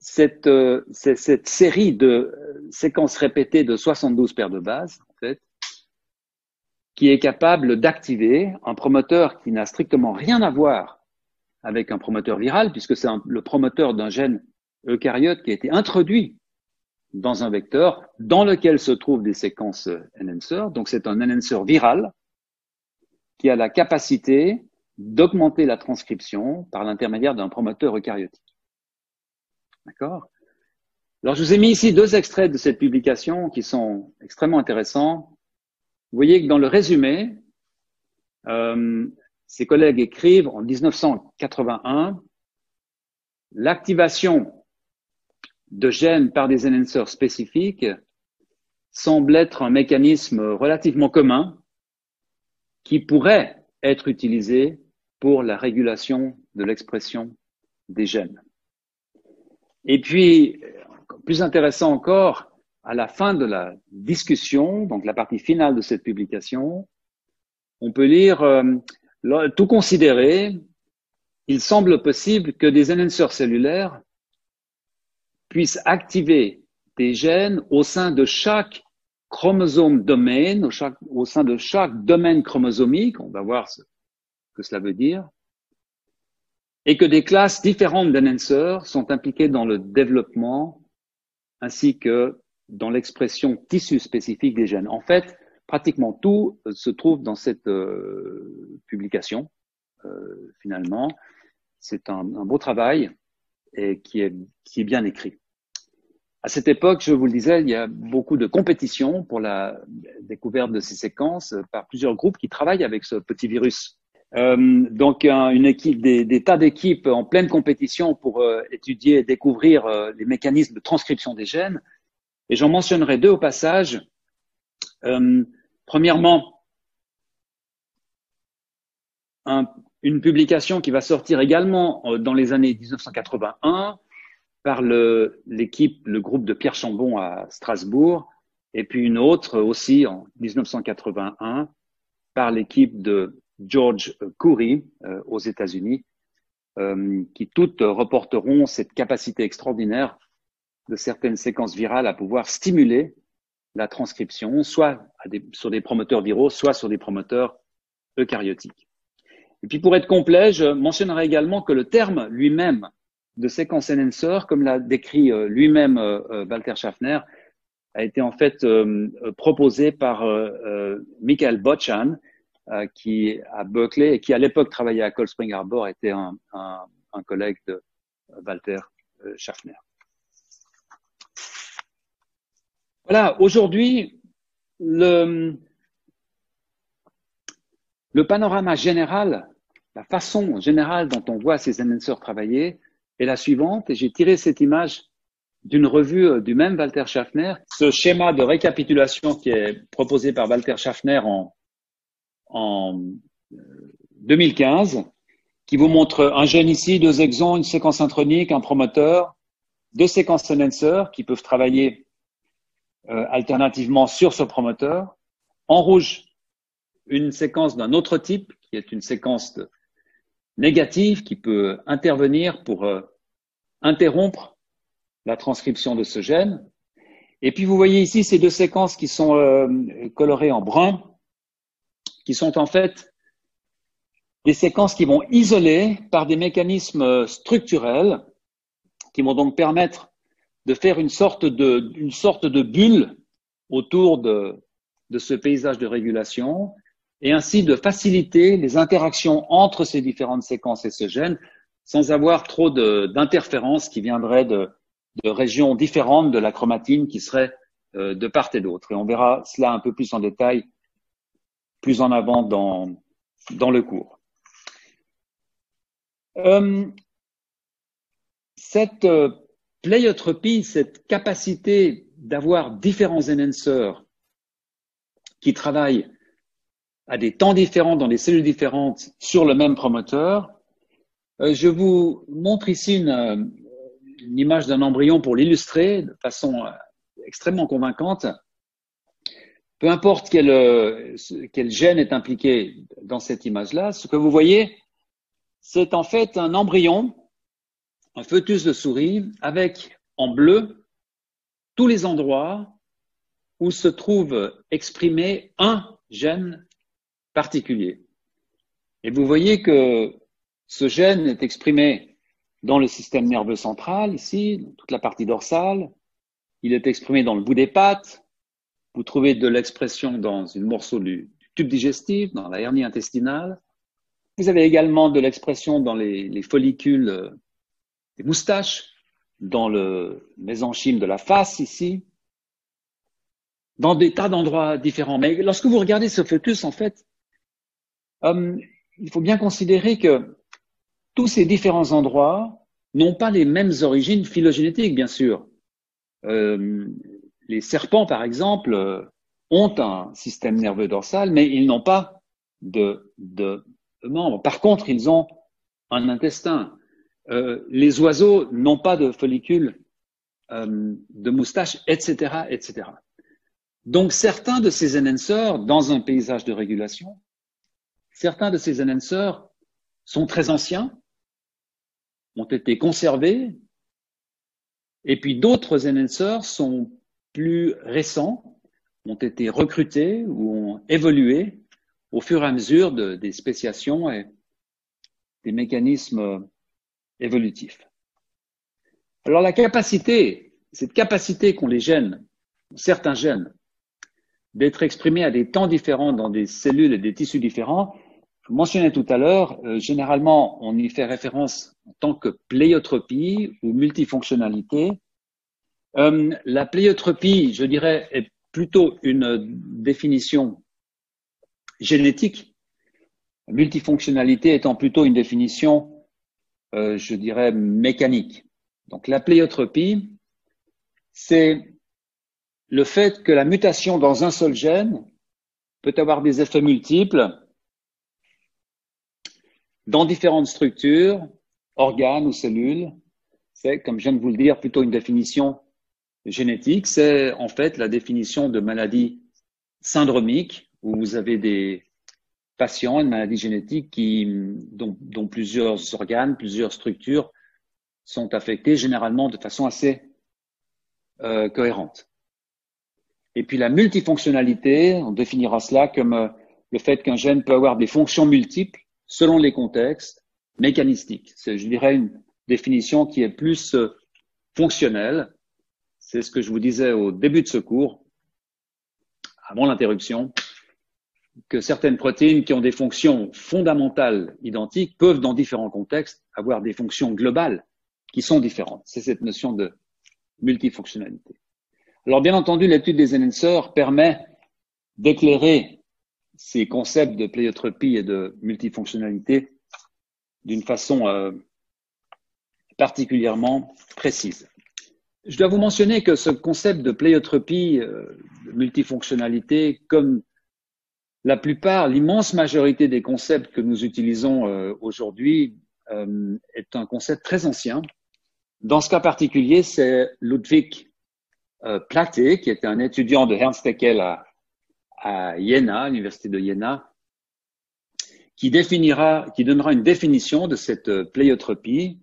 cette, euh, cette série de séquences répétées de 72 paires de bases, en fait, qui est capable d'activer un promoteur qui n'a strictement rien à voir avec un promoteur viral, puisque c'est le promoteur d'un gène eucaryote qui a été introduit dans un vecteur dans lequel se trouvent des séquences enhancer. Donc c'est un enhancer viral qui a la capacité d'augmenter la transcription par l'intermédiaire d'un promoteur eucaryotique. D'accord Alors, je vous ai mis ici deux extraits de cette publication qui sont extrêmement intéressants. Vous voyez que dans le résumé, euh, ses collègues écrivent en 1981 l'activation de gènes par des enhancers spécifiques semble être un mécanisme relativement commun qui pourrait être utilisé pour la régulation de l'expression des gènes. Et puis, plus intéressant encore, à la fin de la discussion, donc la partie finale de cette publication, on peut lire, euh, tout considéré, il semble possible que des enhancers cellulaires puissent activer des gènes au sein de chaque chromosome domaine, au sein de chaque domaine chromosomique, on va voir ce que cela veut dire, et que des classes différentes d'enhancers sont impliquées dans le développement ainsi que dans l'expression tissu spécifique des gènes. En fait, pratiquement tout se trouve dans cette publication, finalement. C'est un, un, beau travail et qui est, qui est bien écrit. À cette époque, je vous le disais, il y a beaucoup de compétition pour la découverte de ces séquences par plusieurs groupes qui travaillent avec ce petit virus. Euh, donc, une équipe, des, tas d'équipes en pleine compétition pour euh, étudier et découvrir euh, les mécanismes de transcription des gènes. Et j'en mentionnerai deux au passage. Premièrement, un, une publication qui va sortir également dans les années 1981 par l'équipe, le, groupe de Pierre Chambon à Strasbourg, et puis une autre aussi en 1981 par l'équipe de George Coury euh, aux États-Unis, euh, qui toutes reporteront cette capacité extraordinaire de certaines séquences virales à pouvoir stimuler la transcription, soit sur des promoteurs viraux, soit sur des promoteurs eucaryotiques. Et puis pour être complet, je mentionnerai également que le terme lui-même de séquence enhancer, comme l'a décrit euh, lui-même Walter Schaffner, a été en fait proposé par Michael Bochan, qui à Berkeley et qui à l'époque travaillait à Cold Spring Harbor, était un, collègue de Walter Schaffner. Voilà, aujourd'hui, le, le panorama général, la façon générale dont on voit ces enhancers travailler, est la suivante, et j'ai tiré cette image d'une revue euh, du même Walter Schaffner. Ce schéma de récapitulation qui est proposé par Walter Schaffner en, en 2015, euh, qui vous montre un gène ici, deux exons, une séquence intronique, un promoteur, deux séquences enhancers qui peuvent travailler euh, alternativement sur ce promoteur. En rouge, une séquence d'un autre type, qui est une séquence négative qui peut intervenir pour euh, interrompre la transcription de ce gène. Et puis vous voyez ici ces deux séquences qui sont colorées en brun, qui sont en fait des séquences qui vont isoler par des mécanismes structurels, qui vont donc permettre de faire une sorte de, une sorte de bulle autour de, de ce paysage de régulation et ainsi de faciliter les interactions entre ces différentes séquences et ce gène sans avoir trop d'interférences qui viendraient de, de, régions différentes de la chromatine qui seraient euh, de part et d'autre. Et on verra cela un peu plus en détail plus en avant dans, dans le cours. Euh, cette euh, pleiotropie, cette capacité d'avoir différents enhancers qui travaillent à des temps différents dans des cellules différentes sur le même promoteur. Euh, je vous montre ici une, image d'un embryon pour l'illustrer de façon extrêmement convaincante. Peu importe quel, quel gène est impliqué dans cette image-là, ce que vous voyez, c'est en fait un embryon, un fœtus de souris, avec en bleu tous les endroits où se trouve exprimé un gène particulier. Et vous voyez que ce gène est exprimé dans le système nerveux central, ici, dans toute la partie dorsale. Il est exprimé dans le bout des pattes. Vous trouvez de l'expression dans une morceau du, tube digestif, dans la hernie intestinale. Vous avez également de l'expression dans les, les, follicules euh, des moustaches, dans le mésenchyme de la face ici, dans des tas d'endroits différents. Mais lorsque vous regardez ce fœtus, en fait, euh, il faut bien considérer que tous ces différents endroits n'ont pas les mêmes origines phylogénétiques, bien sûr. Euh, les serpents, par exemple, euh, ont un système nerveux dorsal, mais ils n'ont pas de, membres. Par contre, ils ont un intestin. Euh, les oiseaux n'ont pas de follicules, euh, de moustaches, etc., etc. Donc, certains de ces enhancers, dans un paysage de régulation, Certains de ces enhancers sont très anciens, ont été conservés, et puis d'autres enhancers sont plus récents, ont été recrutés ou ont évolué au fur et à mesure de, des spéciations et des mécanismes évolutifs. Alors la capacité, cette capacité qu'ont les gènes certains gènes d'être exprimés à des temps différents dans des cellules et des tissus différents. Je mentionnais tout à l'heure, euh, généralement, on y fait référence en tant que pléiotropie ou multifonctionnalité. Euh, la pléiotropie, je dirais, est plutôt une définition génétique, multifonctionnalité étant plutôt une définition, euh, je dirais, mécanique. Donc la pléiotropie, c'est le fait que la mutation dans un seul gène peut avoir des effets multiples dans différentes structures, organes ou cellules. C'est, comme je viens de vous le dire, plutôt une définition génétique. C'est en fait la définition de maladie syndromique où vous avez des patients, une maladie génétique qui, dont, plusieurs organes, plusieurs structures sont affectés généralement de façon assez euh, cohérente. Et puis la multifonctionnalité, on définira cela comme euh, le fait qu'un gène peut avoir des fonctions multiples selon les contextes mécanistiques. C'est, je dirais, une définition qui est plus euh, fonctionnelle. C'est ce que je vous disais au début de ce cours, avant l'interruption, que certaines protéines qui ont des fonctions fondamentales identiques peuvent, dans différents contextes, avoir des fonctions globales qui sont différentes. C'est cette notion de multifonctionnalité. Alors, bien entendu, l'étude des enhancers permet d'éclairer ces concepts de pléiotropie et de multifonctionnalité d'une façon euh, particulièrement précise. Je dois vous mentionner que ce concept de pléiotropie, euh, de multifonctionnalité, comme la plupart, l'immense majorité des concepts que nous utilisons euh, aujourd'hui, est un concept très ancien. Dans ce cas particulier, c'est Ludwig euh, Platé, qui était un étudiant de Ernst Haeckel à, à Jena, l'université de Jena, qui définira, qui donnera une définition de cette euh, pléiotropie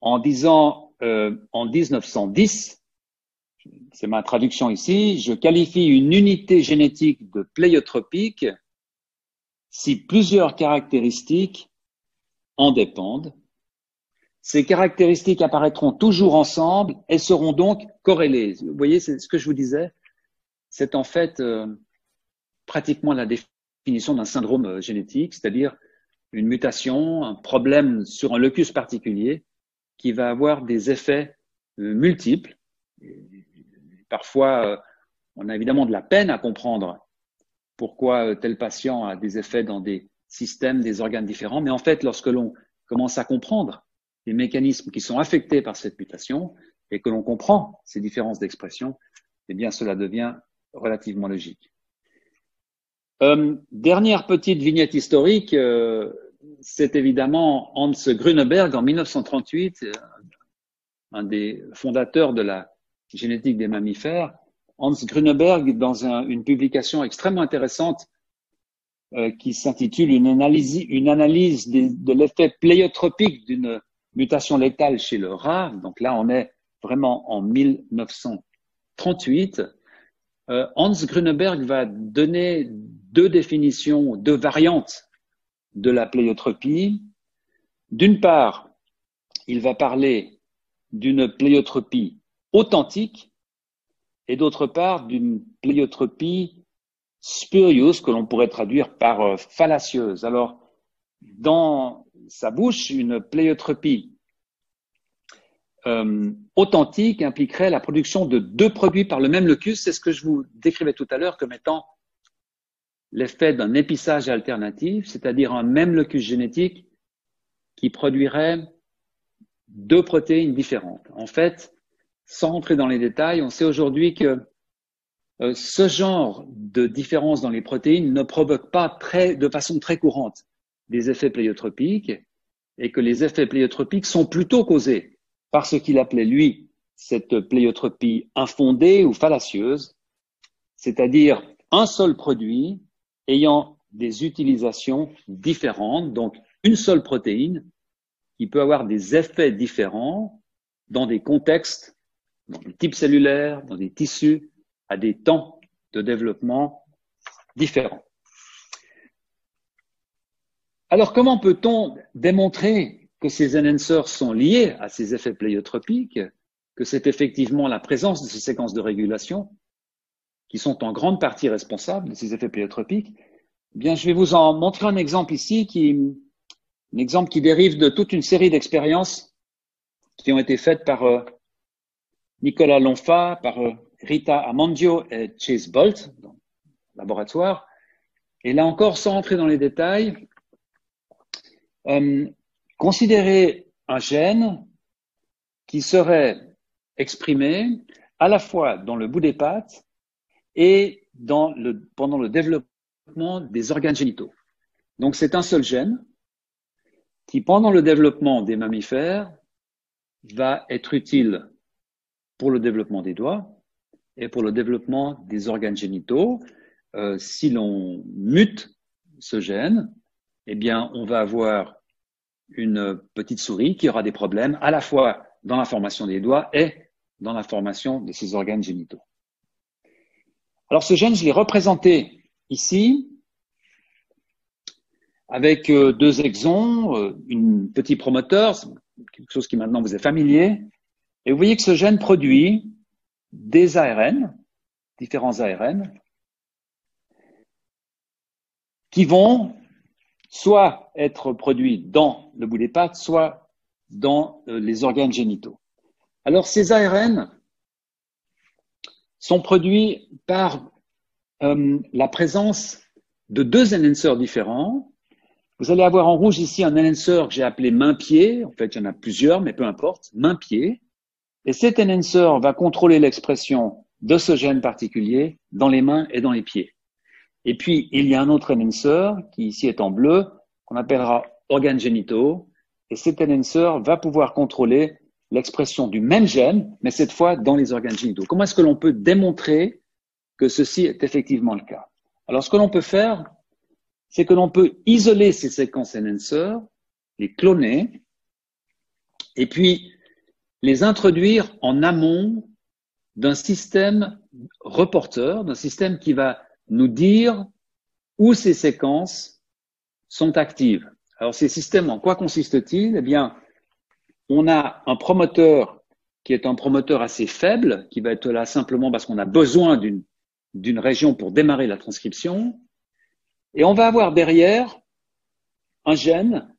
en disant euh, en 1910, c'est ma traduction ici, je qualifie une unité génétique de pléiotropique si plusieurs caractéristiques en dépendent ces caractéristiques apparaîtront toujours ensemble et seront donc corrélées. Vous voyez, c'est ce que je vous disais. C'est en fait euh, pratiquement la définition d'un syndrome euh, génétique, c'est-à-dire une mutation, un problème sur un locus particulier qui va avoir des effets euh, multiples. parfois, on a évidemment de la peine à comprendre pourquoi tel patient a des effets dans des systèmes, des organes différents. Mais en fait, lorsque l'on commence à comprendre les mécanismes qui sont affectés par cette mutation et que l'on comprend ces différences d'expression, eh bien cela devient relativement logique. Euh, dernière petite vignette historique, euh, c'est évidemment Hans Grüneberg en 1938, euh, un des fondateurs de la génétique des mammifères. Hans Grüneberg, dans une publication extrêmement intéressante qui s'intitule une analyse, une analyse de l'effet pléiotropique d'une mutation létale chez le rat, donc là on est vraiment en 1938, euh, Hans Grüneberg va donner deux définitions, deux variantes de la pléiotropie. D'une part, il va parler d'une pléiotropie authentique et d'autre part d'une pléiotropie spurious que l'on pourrait traduire par euh, fallacieuse. Alors, dans sa bouche, une pléiotropie euh, authentique impliquerait la production de deux produits par le même locus. C'est ce que je vous décrivais tout à l'heure comme étant l'effet d'un épissage alternatif, c'est-à-dire un même locus génétique qui produirait deux protéines différentes. En fait, sans rentrer dans les détails, on sait aujourd'hui que euh, ce genre de différence dans les protéines ne provoque pas très, de façon très courante des effets pléiotropiques et que les effets pléiotropiques sont plutôt causés par ce qu'il appelait lui cette pléiotropie infondée ou fallacieuse, c'est-à-dire un seul produit ayant des utilisations différentes, donc une seule protéine qui peut avoir des effets différents dans des contextes, dans des types cellulaires, dans des tissus, à des temps de développement différents. Alors, comment peut-on démontrer que ces enhancers sont liés à ces effets pléiotropiques, que c'est effectivement la présence de ces séquences de régulation qui sont en grande partie responsables de ces effets pléiotropiques, eh bien, je vais vous en montrer un exemple ici, qui, un exemple qui dérive de toute une série d'expériences qui ont été faites par euh, Nicolas Lonfa, par euh, Rita Amandio et Chase Bolt, dans le laboratoire. Et là encore, sans entrer dans les détails, euh, considérer un gène qui serait exprimé à la fois dans le bout des pattes et dans le, pendant le développement des organes génitaux. Donc c'est un seul gène qui, pendant le développement des mammifères, va être utile pour le développement des doigts et pour le développement des organes génitaux. Euh, si l'on mute ce gène, eh bien, on va avoir une petite souris qui aura des problèmes à la fois dans la formation des doigts et dans la formation de ses organes génitaux. Alors ce gène, je l'ai représenté ici avec euh, deux exons, euh, une petit promoteur, quelque chose qui maintenant vous est familier, et vous voyez que ce gène produit des ARN, différents ARN, qui vont soit être produits dans le bout des pattes, soit dans euh, les organes génitaux. Alors ces ARN sont produits par euh, la présence de deux enhancers différents. Vous allez avoir en rouge ici un enhancer que j'ai appelé main-pied. En fait, il y en a plusieurs, mais peu importe. Main-pied. Et cet enhancer va contrôler l'expression de ce gène particulier dans les mains et dans les pieds. Et puis, il y a un autre enhancer qui ici est en bleu, qu'on appellera organes génitaux. Et cet enhancer va pouvoir contrôler l'expression du même gène, mais cette fois dans les organes génitaux. Comment est-ce que l'on peut démontrer que ceci est effectivement le cas? Alors, ce que l'on peut faire, c'est que l'on peut isoler ces séquences enhancer, les cloner, et puis les introduire en amont d'un système reporteur, d'un système qui va nous dire où ces séquences sont actives. Alors ces systèmes, en quoi consistent-ils? Eh bien, on a un promoteur qui est un promoteur assez faible, qui va être là simplement parce qu'on a besoin d'une région pour démarrer la transcription. Et on va avoir derrière un gène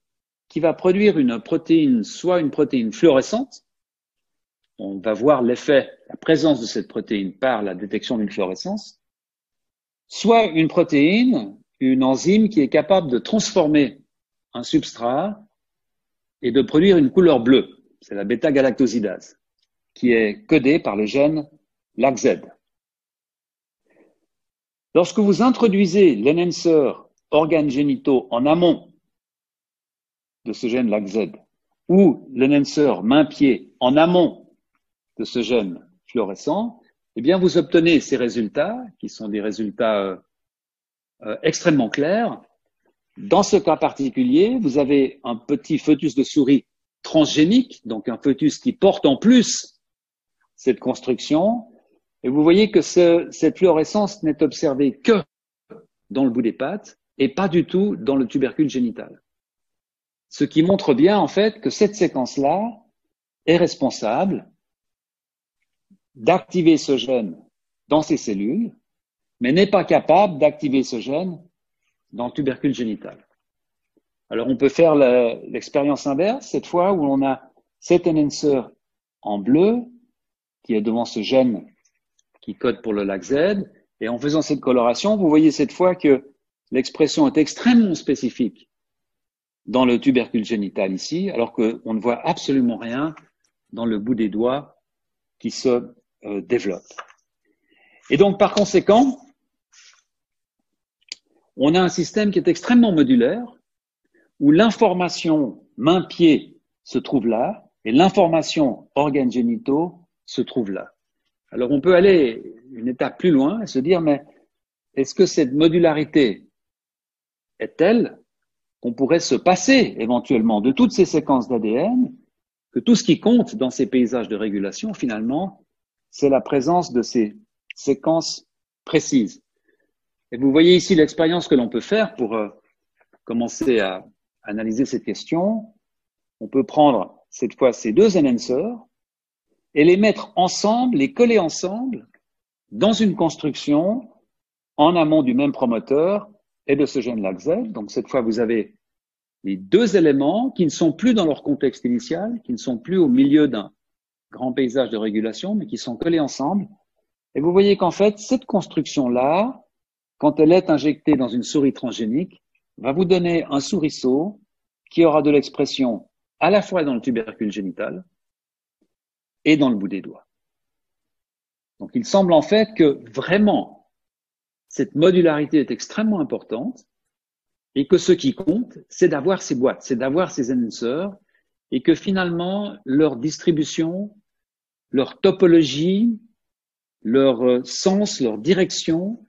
qui va produire une protéine, soit une protéine fluorescente, on va voir l'effet, la présence de cette protéine par la détection d'une fluorescence, soit une protéine, une enzyme qui est capable de transformer un substrat et de produire une couleur bleue. C'est la bêta-galactosidase, qui est codée par le gène LACZ. Lorsque vous introduisez l'enhancer organes génitaux en amont de ce gène LACZ ou l'enhancer main-pied en amont de ce gène fluorescent, eh bien, vous obtenez ces résultats, qui sont des résultats euh, euh, extrêmement clairs. Dans ce cas particulier, vous avez un petit fœtus de souris transgénique, donc un fœtus qui porte en plus cette construction, et vous voyez que cette fluorescence n'est observée que dans le bout des pattes et pas du tout dans le tubercule génital. Ce qui montre bien, en fait, que cette séquence-là est responsable d'activer ce gène dans ces cellules, mais n'est pas capable d'activer ce gène dans le tubercule génital. Alors on peut faire l'expérience inverse, cette fois où on a cet enhancer en bleu, qui est devant ce gène qui code pour le lac Z, et en faisant cette coloration, vous voyez cette fois que l'expression est extrêmement spécifique dans le tubercule génital ici, alors qu'on ne voit absolument rien dans le bout des doigts qui se euh, développe. Et donc, par conséquent, on a un système qui est extrêmement modulaire, où l'information main-pied se trouve là, et l'information organes génitaux se trouve là. Alors, on peut aller une étape plus loin et se dire, mais est-ce que cette modularité est telle qu'on pourrait se passer éventuellement de toutes ces séquences d'ADN, que tout ce qui compte dans ces paysages de régulation, finalement, c'est la présence de ces séquences précises? Et vous voyez ici l'expérience que l'on peut faire pour euh, commencer à analyser cette question. On peut prendre cette fois ces deux enhancers et les mettre ensemble, les coller ensemble dans une construction en amont du même promoteur et de ce gène LAGZ. Donc cette fois, vous avez les deux éléments qui ne sont plus dans leur contexte initial, qui ne sont plus au milieu d'un grand paysage de régulation, mais qui sont collés ensemble. Et vous voyez qu'en fait, cette construction-là, quand elle est injectée dans une souris transgénique, va vous donner un souriceau qui aura de l'expression à la fois dans le tubercule génital et dans le bout des doigts. Donc il semble en fait que vraiment cette modularité est extrêmement importante et que ce qui compte, c'est d'avoir ces boîtes, c'est d'avoir ces enhancers et que finalement leur distribution, leur topologie, leur euh, sens, leur direction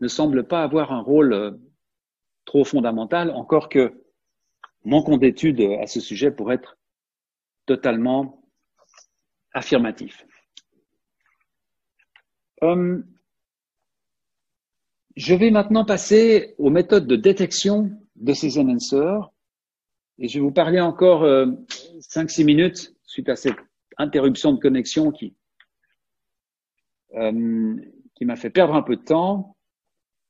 ne semblent pas avoir un rôle euh, trop fondamental, encore que mon compte d'études à ce sujet pourrait être totalement affirmatif. Euh, je vais maintenant passer aux méthodes de détection de ces enhancers et je vais vous parler encore euh, 5-6 minutes suite à cette interruption de connexion qui, euh, qui m'a fait perdre un peu de temps.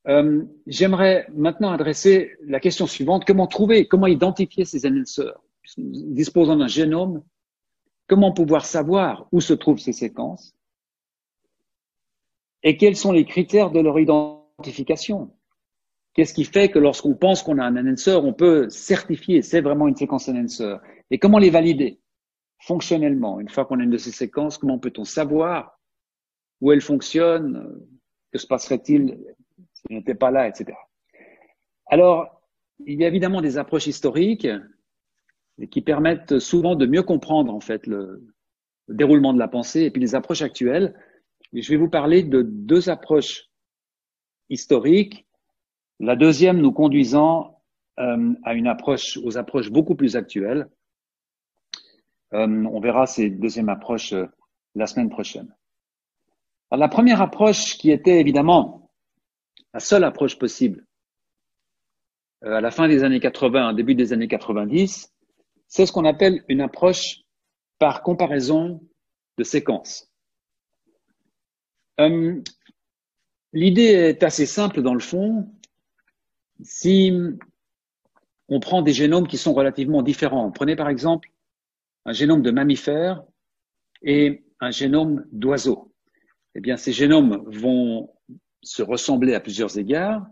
Euh, J'aimerais maintenant adresser la question suivante. Comment trouver, comment identifier ces enhancers Disposant d'un génome, comment pouvoir savoir où se trouvent ces séquences? Et quels sont les critères de leur identification? Qu'est-ce qui fait que lorsqu'on pense qu'on a un enhancer, on peut certifier c'est vraiment une séquence enhancer Et comment les valider fonctionnellement? Une fois qu'on a une de ces séquences, comment peut-on savoir où elle fonctionne Que se passerait-il s'il n'était pas là, etc. Alors, il y a évidemment des approches historiques qui permettent souvent de mieux comprendre en fait le, le déroulement de la pensée et puis les approches actuelles. Je vais vous parler de deux approches historiques la deuxième nous conduisant euh, à une approche, aux approches beaucoup plus actuelles. Euh, on verra ces deuxièmes approches euh, la semaine prochaine. Alors, la première approche qui était évidemment la seule approche possible à la fin des années 80, début des années 90, c'est ce qu'on appelle une approche par comparaison de séquences. L'idée est assez simple dans le fond si on prend des génomes qui sont relativement différents, prenez par exemple un génome de mammifères et un génome d'oiseaux. Eh bien, ces génomes vont se ressembler à plusieurs égards.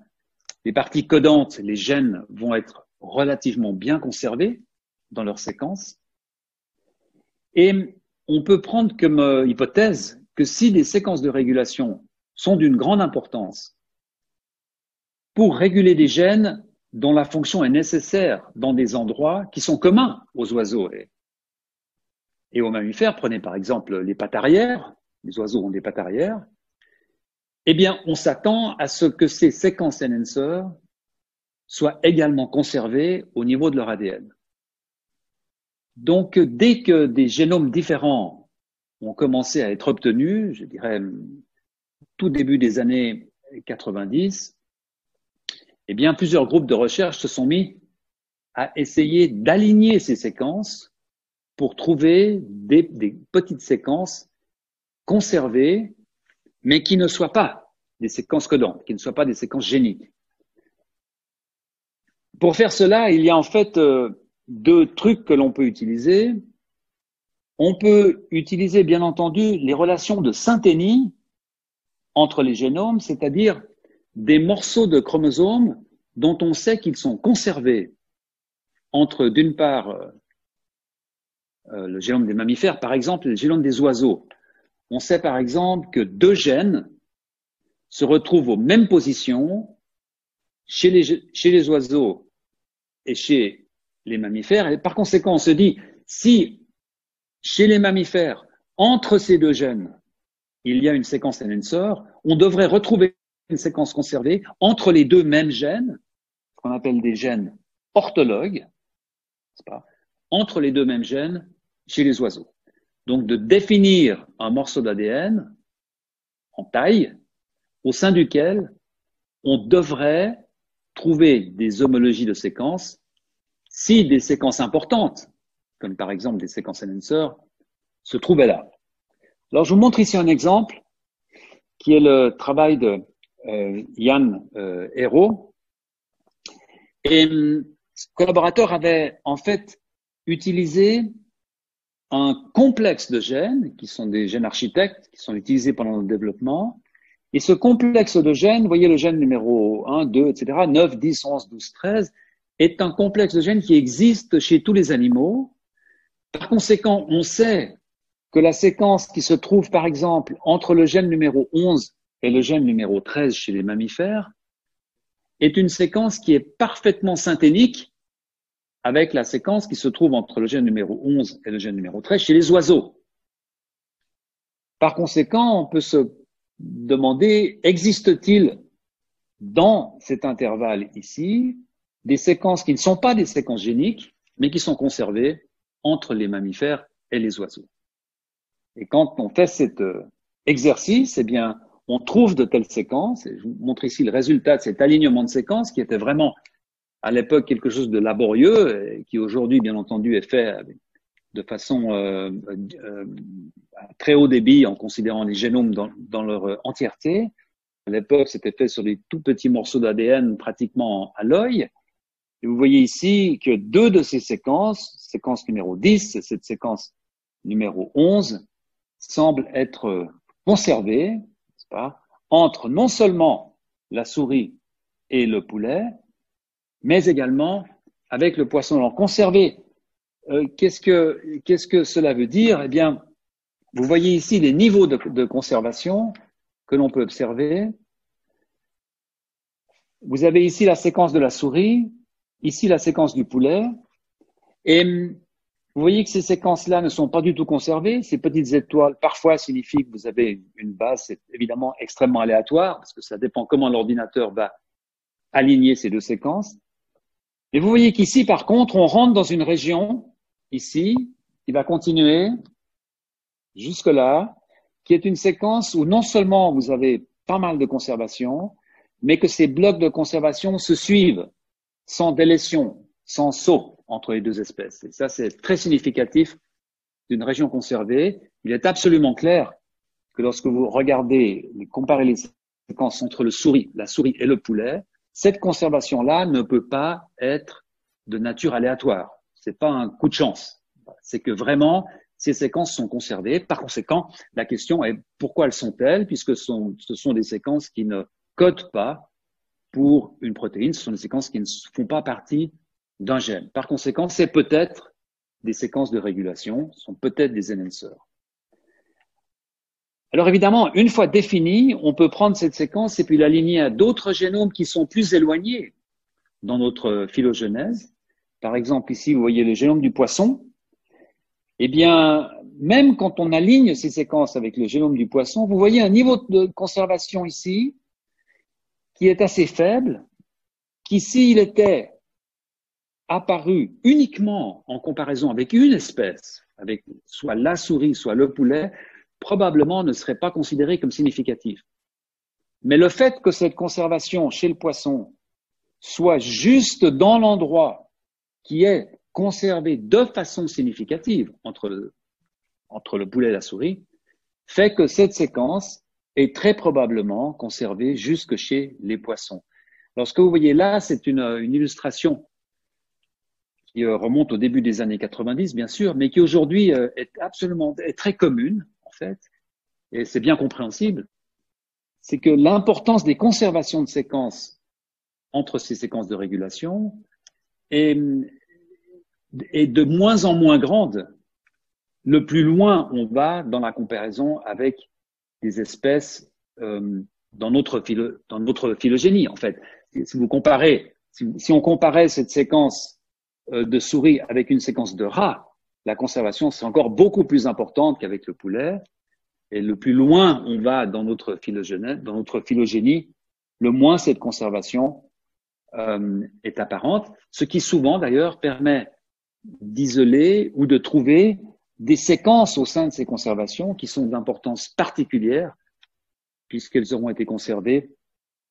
Les parties codantes, les gènes, vont être relativement bien conservés dans leur séquence. Et on peut prendre comme euh, hypothèse que si des séquences de régulation sont d'une grande importance pour réguler des gènes dont la fonction est nécessaire dans des endroits qui sont communs aux oiseaux et, aux mammifères. Prenez par exemple les pattes arrière, les oiseaux ont des pattes arrière. Eh bien, on s'attend à ce que ces séquences enhancers soient également conservées au niveau de leur ADN. Donc, dès que des génomes différents ont commencé à être obtenus, je dirais tout début des années 90, eh bien, plusieurs groupes de recherche se sont mis à essayer d'aligner ces séquences pour trouver des, petites séquences conservées, mais qui ne soient pas des séquences codantes, qui ne soient pas des séquences géniques. Pour faire cela, il y a en fait euh, deux trucs que l'on peut utiliser. On peut utiliser, bien entendu, les relations de synthénie entre les génomes, c'est-à-dire des morceaux de chromosomes dont on sait qu'ils sont conservés entre, d'une part, euh, euh, le génome des mammifères, par exemple, et le génome des oiseaux. On sait par exemple que deux gènes se retrouvent aux mêmes positions chez les, oiseaux et chez les mammifères. Et par conséquent, on se dit, si chez les mammifères, entre ces deux gènes, il y a une séquence enhancer, on devrait retrouver une séquence conservée entre les deux mêmes gènes, ce qu'on appelle des gènes orthologues, entre les deux mêmes gènes chez les oiseaux. Donc de définir un morceau d'ADN en taille au sein duquel on devrait trouver des homologies de séquences si des séquences importantes, comme par exemple des séquences enhancer, se trouvaient là. Alors je vous montre ici un exemple qui est le travail de euh, Yann euh, Hérault. Et ce collaborateur avait en fait utilisé un complexe de gènes, qui sont des gènes architectes, qui sont utilisés pendant le développement. Et ce complexe de gènes, voyez le gène numéro 1, 2, etc., 9, 10, 11, 12, 13, est un complexe de gènes qui existe chez tous les animaux. Par conséquent, on sait que la séquence qui se trouve, par exemple, entre le gène numéro 11 et le gène numéro 13 chez les mammifères est une séquence qui est parfaitement synthénique avec la séquence qui se trouve entre le gène numéro 11 et le gène numéro 13 chez les oiseaux. Par conséquent, on peut se demander, existe-t-il dans cet intervalle ici des séquences qui ne sont pas des séquences géniques, mais qui sont conservées entre les mammifères et les oiseaux. Et quand on fait cet euh, exercice, eh bien, on trouve de telles séquences. Je vous montre ici le résultat de cet alignement de séquences qui était vraiment à l'époque quelque chose de laborieux qui aujourd'hui, bien entendu, est fait de façon euh, euh, à très haut débit en considérant les génomes dans, dans leur entièreté. À l'époque, c'était fait sur des tout petits morceaux d'ADN pratiquement à l'œil. Et vous voyez ici que deux de ces séquences, séquence numéro 10 et cette séquence numéro 11, semblent être conservées pas, entre non seulement la souris et le poulet, mais également avec le poisson. Alors conserver, euh, qu'est-ce que qu'est-ce que cela veut dire? Eh bien, vous voyez ici les niveaux de, de conservation que l'on peut observer. Vous avez ici la séquence de la souris, Ici, la séquence du poulet. Et hum, vous voyez que ces séquences-là ne sont pas du tout conservées. Ces petites étoiles, parfois, signifient que vous avez une base, c'est évidemment extrêmement aléatoire, parce que ça dépend comment l'ordinateur va aligner ces deux séquences. Et vous voyez qu'ici, par contre, on rentre dans une région, ici, qui va continuer jusque-là, qui est une séquence où non seulement vous avez pas mal de conservation, mais que ces blocs de conservation se suivent sans délétion, sans saut entre les deux espèces. Et ça, c'est très significatif d'une région conservée. Il est absolument clair que lorsque vous regardez, comparez les séquences entre le souris, la souris et le poulet, cette conservation-là ne peut pas être de nature aléatoire. C'est pas un coup de chance. C'est que vraiment, ces séquences sont conservées. Par conséquent, la question est pourquoi elles sont-elles, puisque ce sont, des séquences qui ne codent pas pour une protéine, ce sont des séquences qui ne font pas partie d'un gène. Par conséquent, c'est peut-être des séquences de régulation, ce sont peut-être des enhancers. Alors évidemment, une fois définie, on peut prendre cette séquence et puis l'aligner à d'autres génomes qui sont plus éloignés dans notre phylogenèse. Par exemple, ici, vous voyez le génome du poisson. Eh bien, même quand on aligne ces séquences avec le génome du poisson, vous voyez un niveau de conservation ici qui est assez faible, qui s'il était apparu uniquement en comparaison avec une espèce, avec soit la souris, soit le poulet, probablement ne serait pas considéré comme significatif. Mais le fait que cette conservation chez le poisson soit juste dans l'endroit qui est conservé de façon significative entre le, entre le poulet et la souris, fait que cette séquence est très probablement conservé jusque chez les poissons. Alors ce que vous voyez là, c'est une, illustration qui euh, remonte au début des années 90, bien sûr, mais qui aujourd'hui euh, est absolument est très commune, et c'est bien compréhensible. C'est que l'importance des conservations de séquences entre ces séquences de régulation est, est de moins en moins grande le plus loin on va dans la comparaison avec des espèces euh, dans, notre dans notre phylogénie, en fait. Si vous comparez, si, on comparait cette séquence euh, de souris avec une séquence de rats, la conservation c'est encore beaucoup plus importante qu'avec le poulet. Et le plus loin on va dans notre phylogénie, le moins cette conservation euh, est apparente, ce qui souvent d'ailleurs permet d'isoler ou de trouver des séquences au sein de ces conservations qui sont d'importance particulière puisqu'elles auront été conservées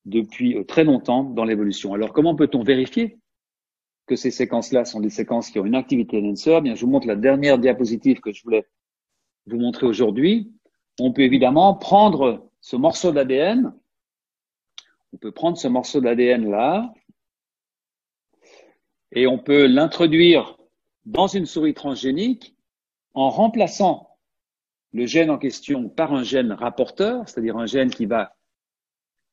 depuis euh, très longtemps dans l'évolution. Alors comment peut-on vérifier que ces séquences-là sont des séquences qui ont une activité enhancer Bien, je vous montre la dernière diapositive que je voulais vous montrer aujourd'hui. On peut évidemment prendre ce morceau d'ADN, on peut prendre ce morceau d'ADN là, et on peut l'introduire dans une souris transgénique en remplaçant le gène en question par un gène rapporteur, c'est-à-dire un gène qui va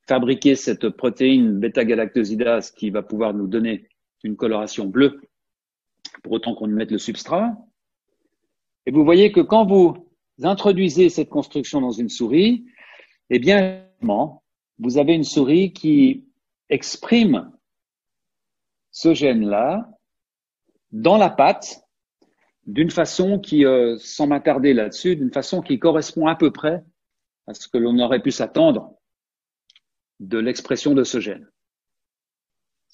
fabriquer cette protéine bêta-galactosidase qui va pouvoir nous donner une coloration bleue pour autant qu'on y mette le substrat. Et vous voyez que quand vous introduisez cette construction dans une souris, eh bien, vous avez une souris qui exprime ce gène-là dans la pâte d'une façon qui, euh, sans m'attarder là-dessus, d'une façon qui correspond à peu près à ce que l'on aurait pu s'attendre de l'expression de ce gène.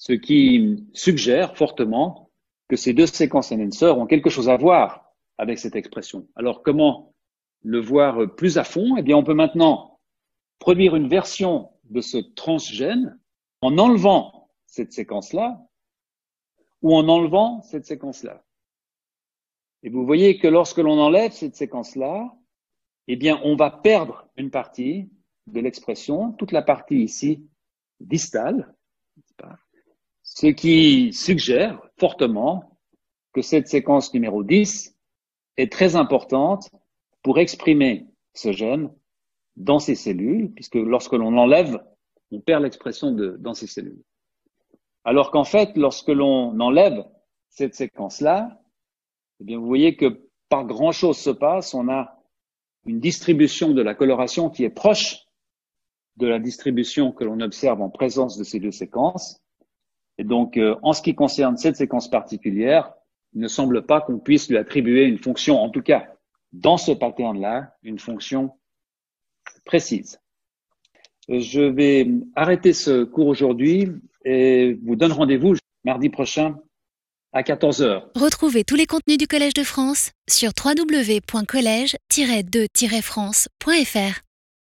Ce qui suggère fortement que ces deux séquences enhancers ont quelque chose à voir avec cette expression. Alors comment le voir plus à fond? Eh bien, on peut maintenant produire une version de ce transgène en enlevant cette séquence-là ou en enlevant cette séquence-là. Et vous voyez que lorsque l'on enlève cette séquence-là, eh bien, on va perdre une partie de l'expression, toute la partie ici distale, ce qui suggère fortement que cette séquence numéro 10 est très importante pour exprimer ce gène dans ces cellules, puisque lorsque l'on l'enlève, on perd l'expression de, dans ces cellules. Alors qu'en fait, lorsque l'on enlève cette séquence-là, eh bien, vous voyez que pas grand-chose se passe. On a une distribution de la coloration qui est proche de la distribution que l'on observe en présence de ces deux séquences. Et donc, euh, en ce qui concerne cette séquence particulière, il ne semble pas qu'on puisse lui attribuer une fonction, en tout cas, dans ce pattern-là, une fonction précise. Je vais arrêter ce cours aujourd'hui et vous donne rendez-vous mardi prochain à 14h. Retrouvez tous les contenus du Collège de France sur www.colège-2-france.fr.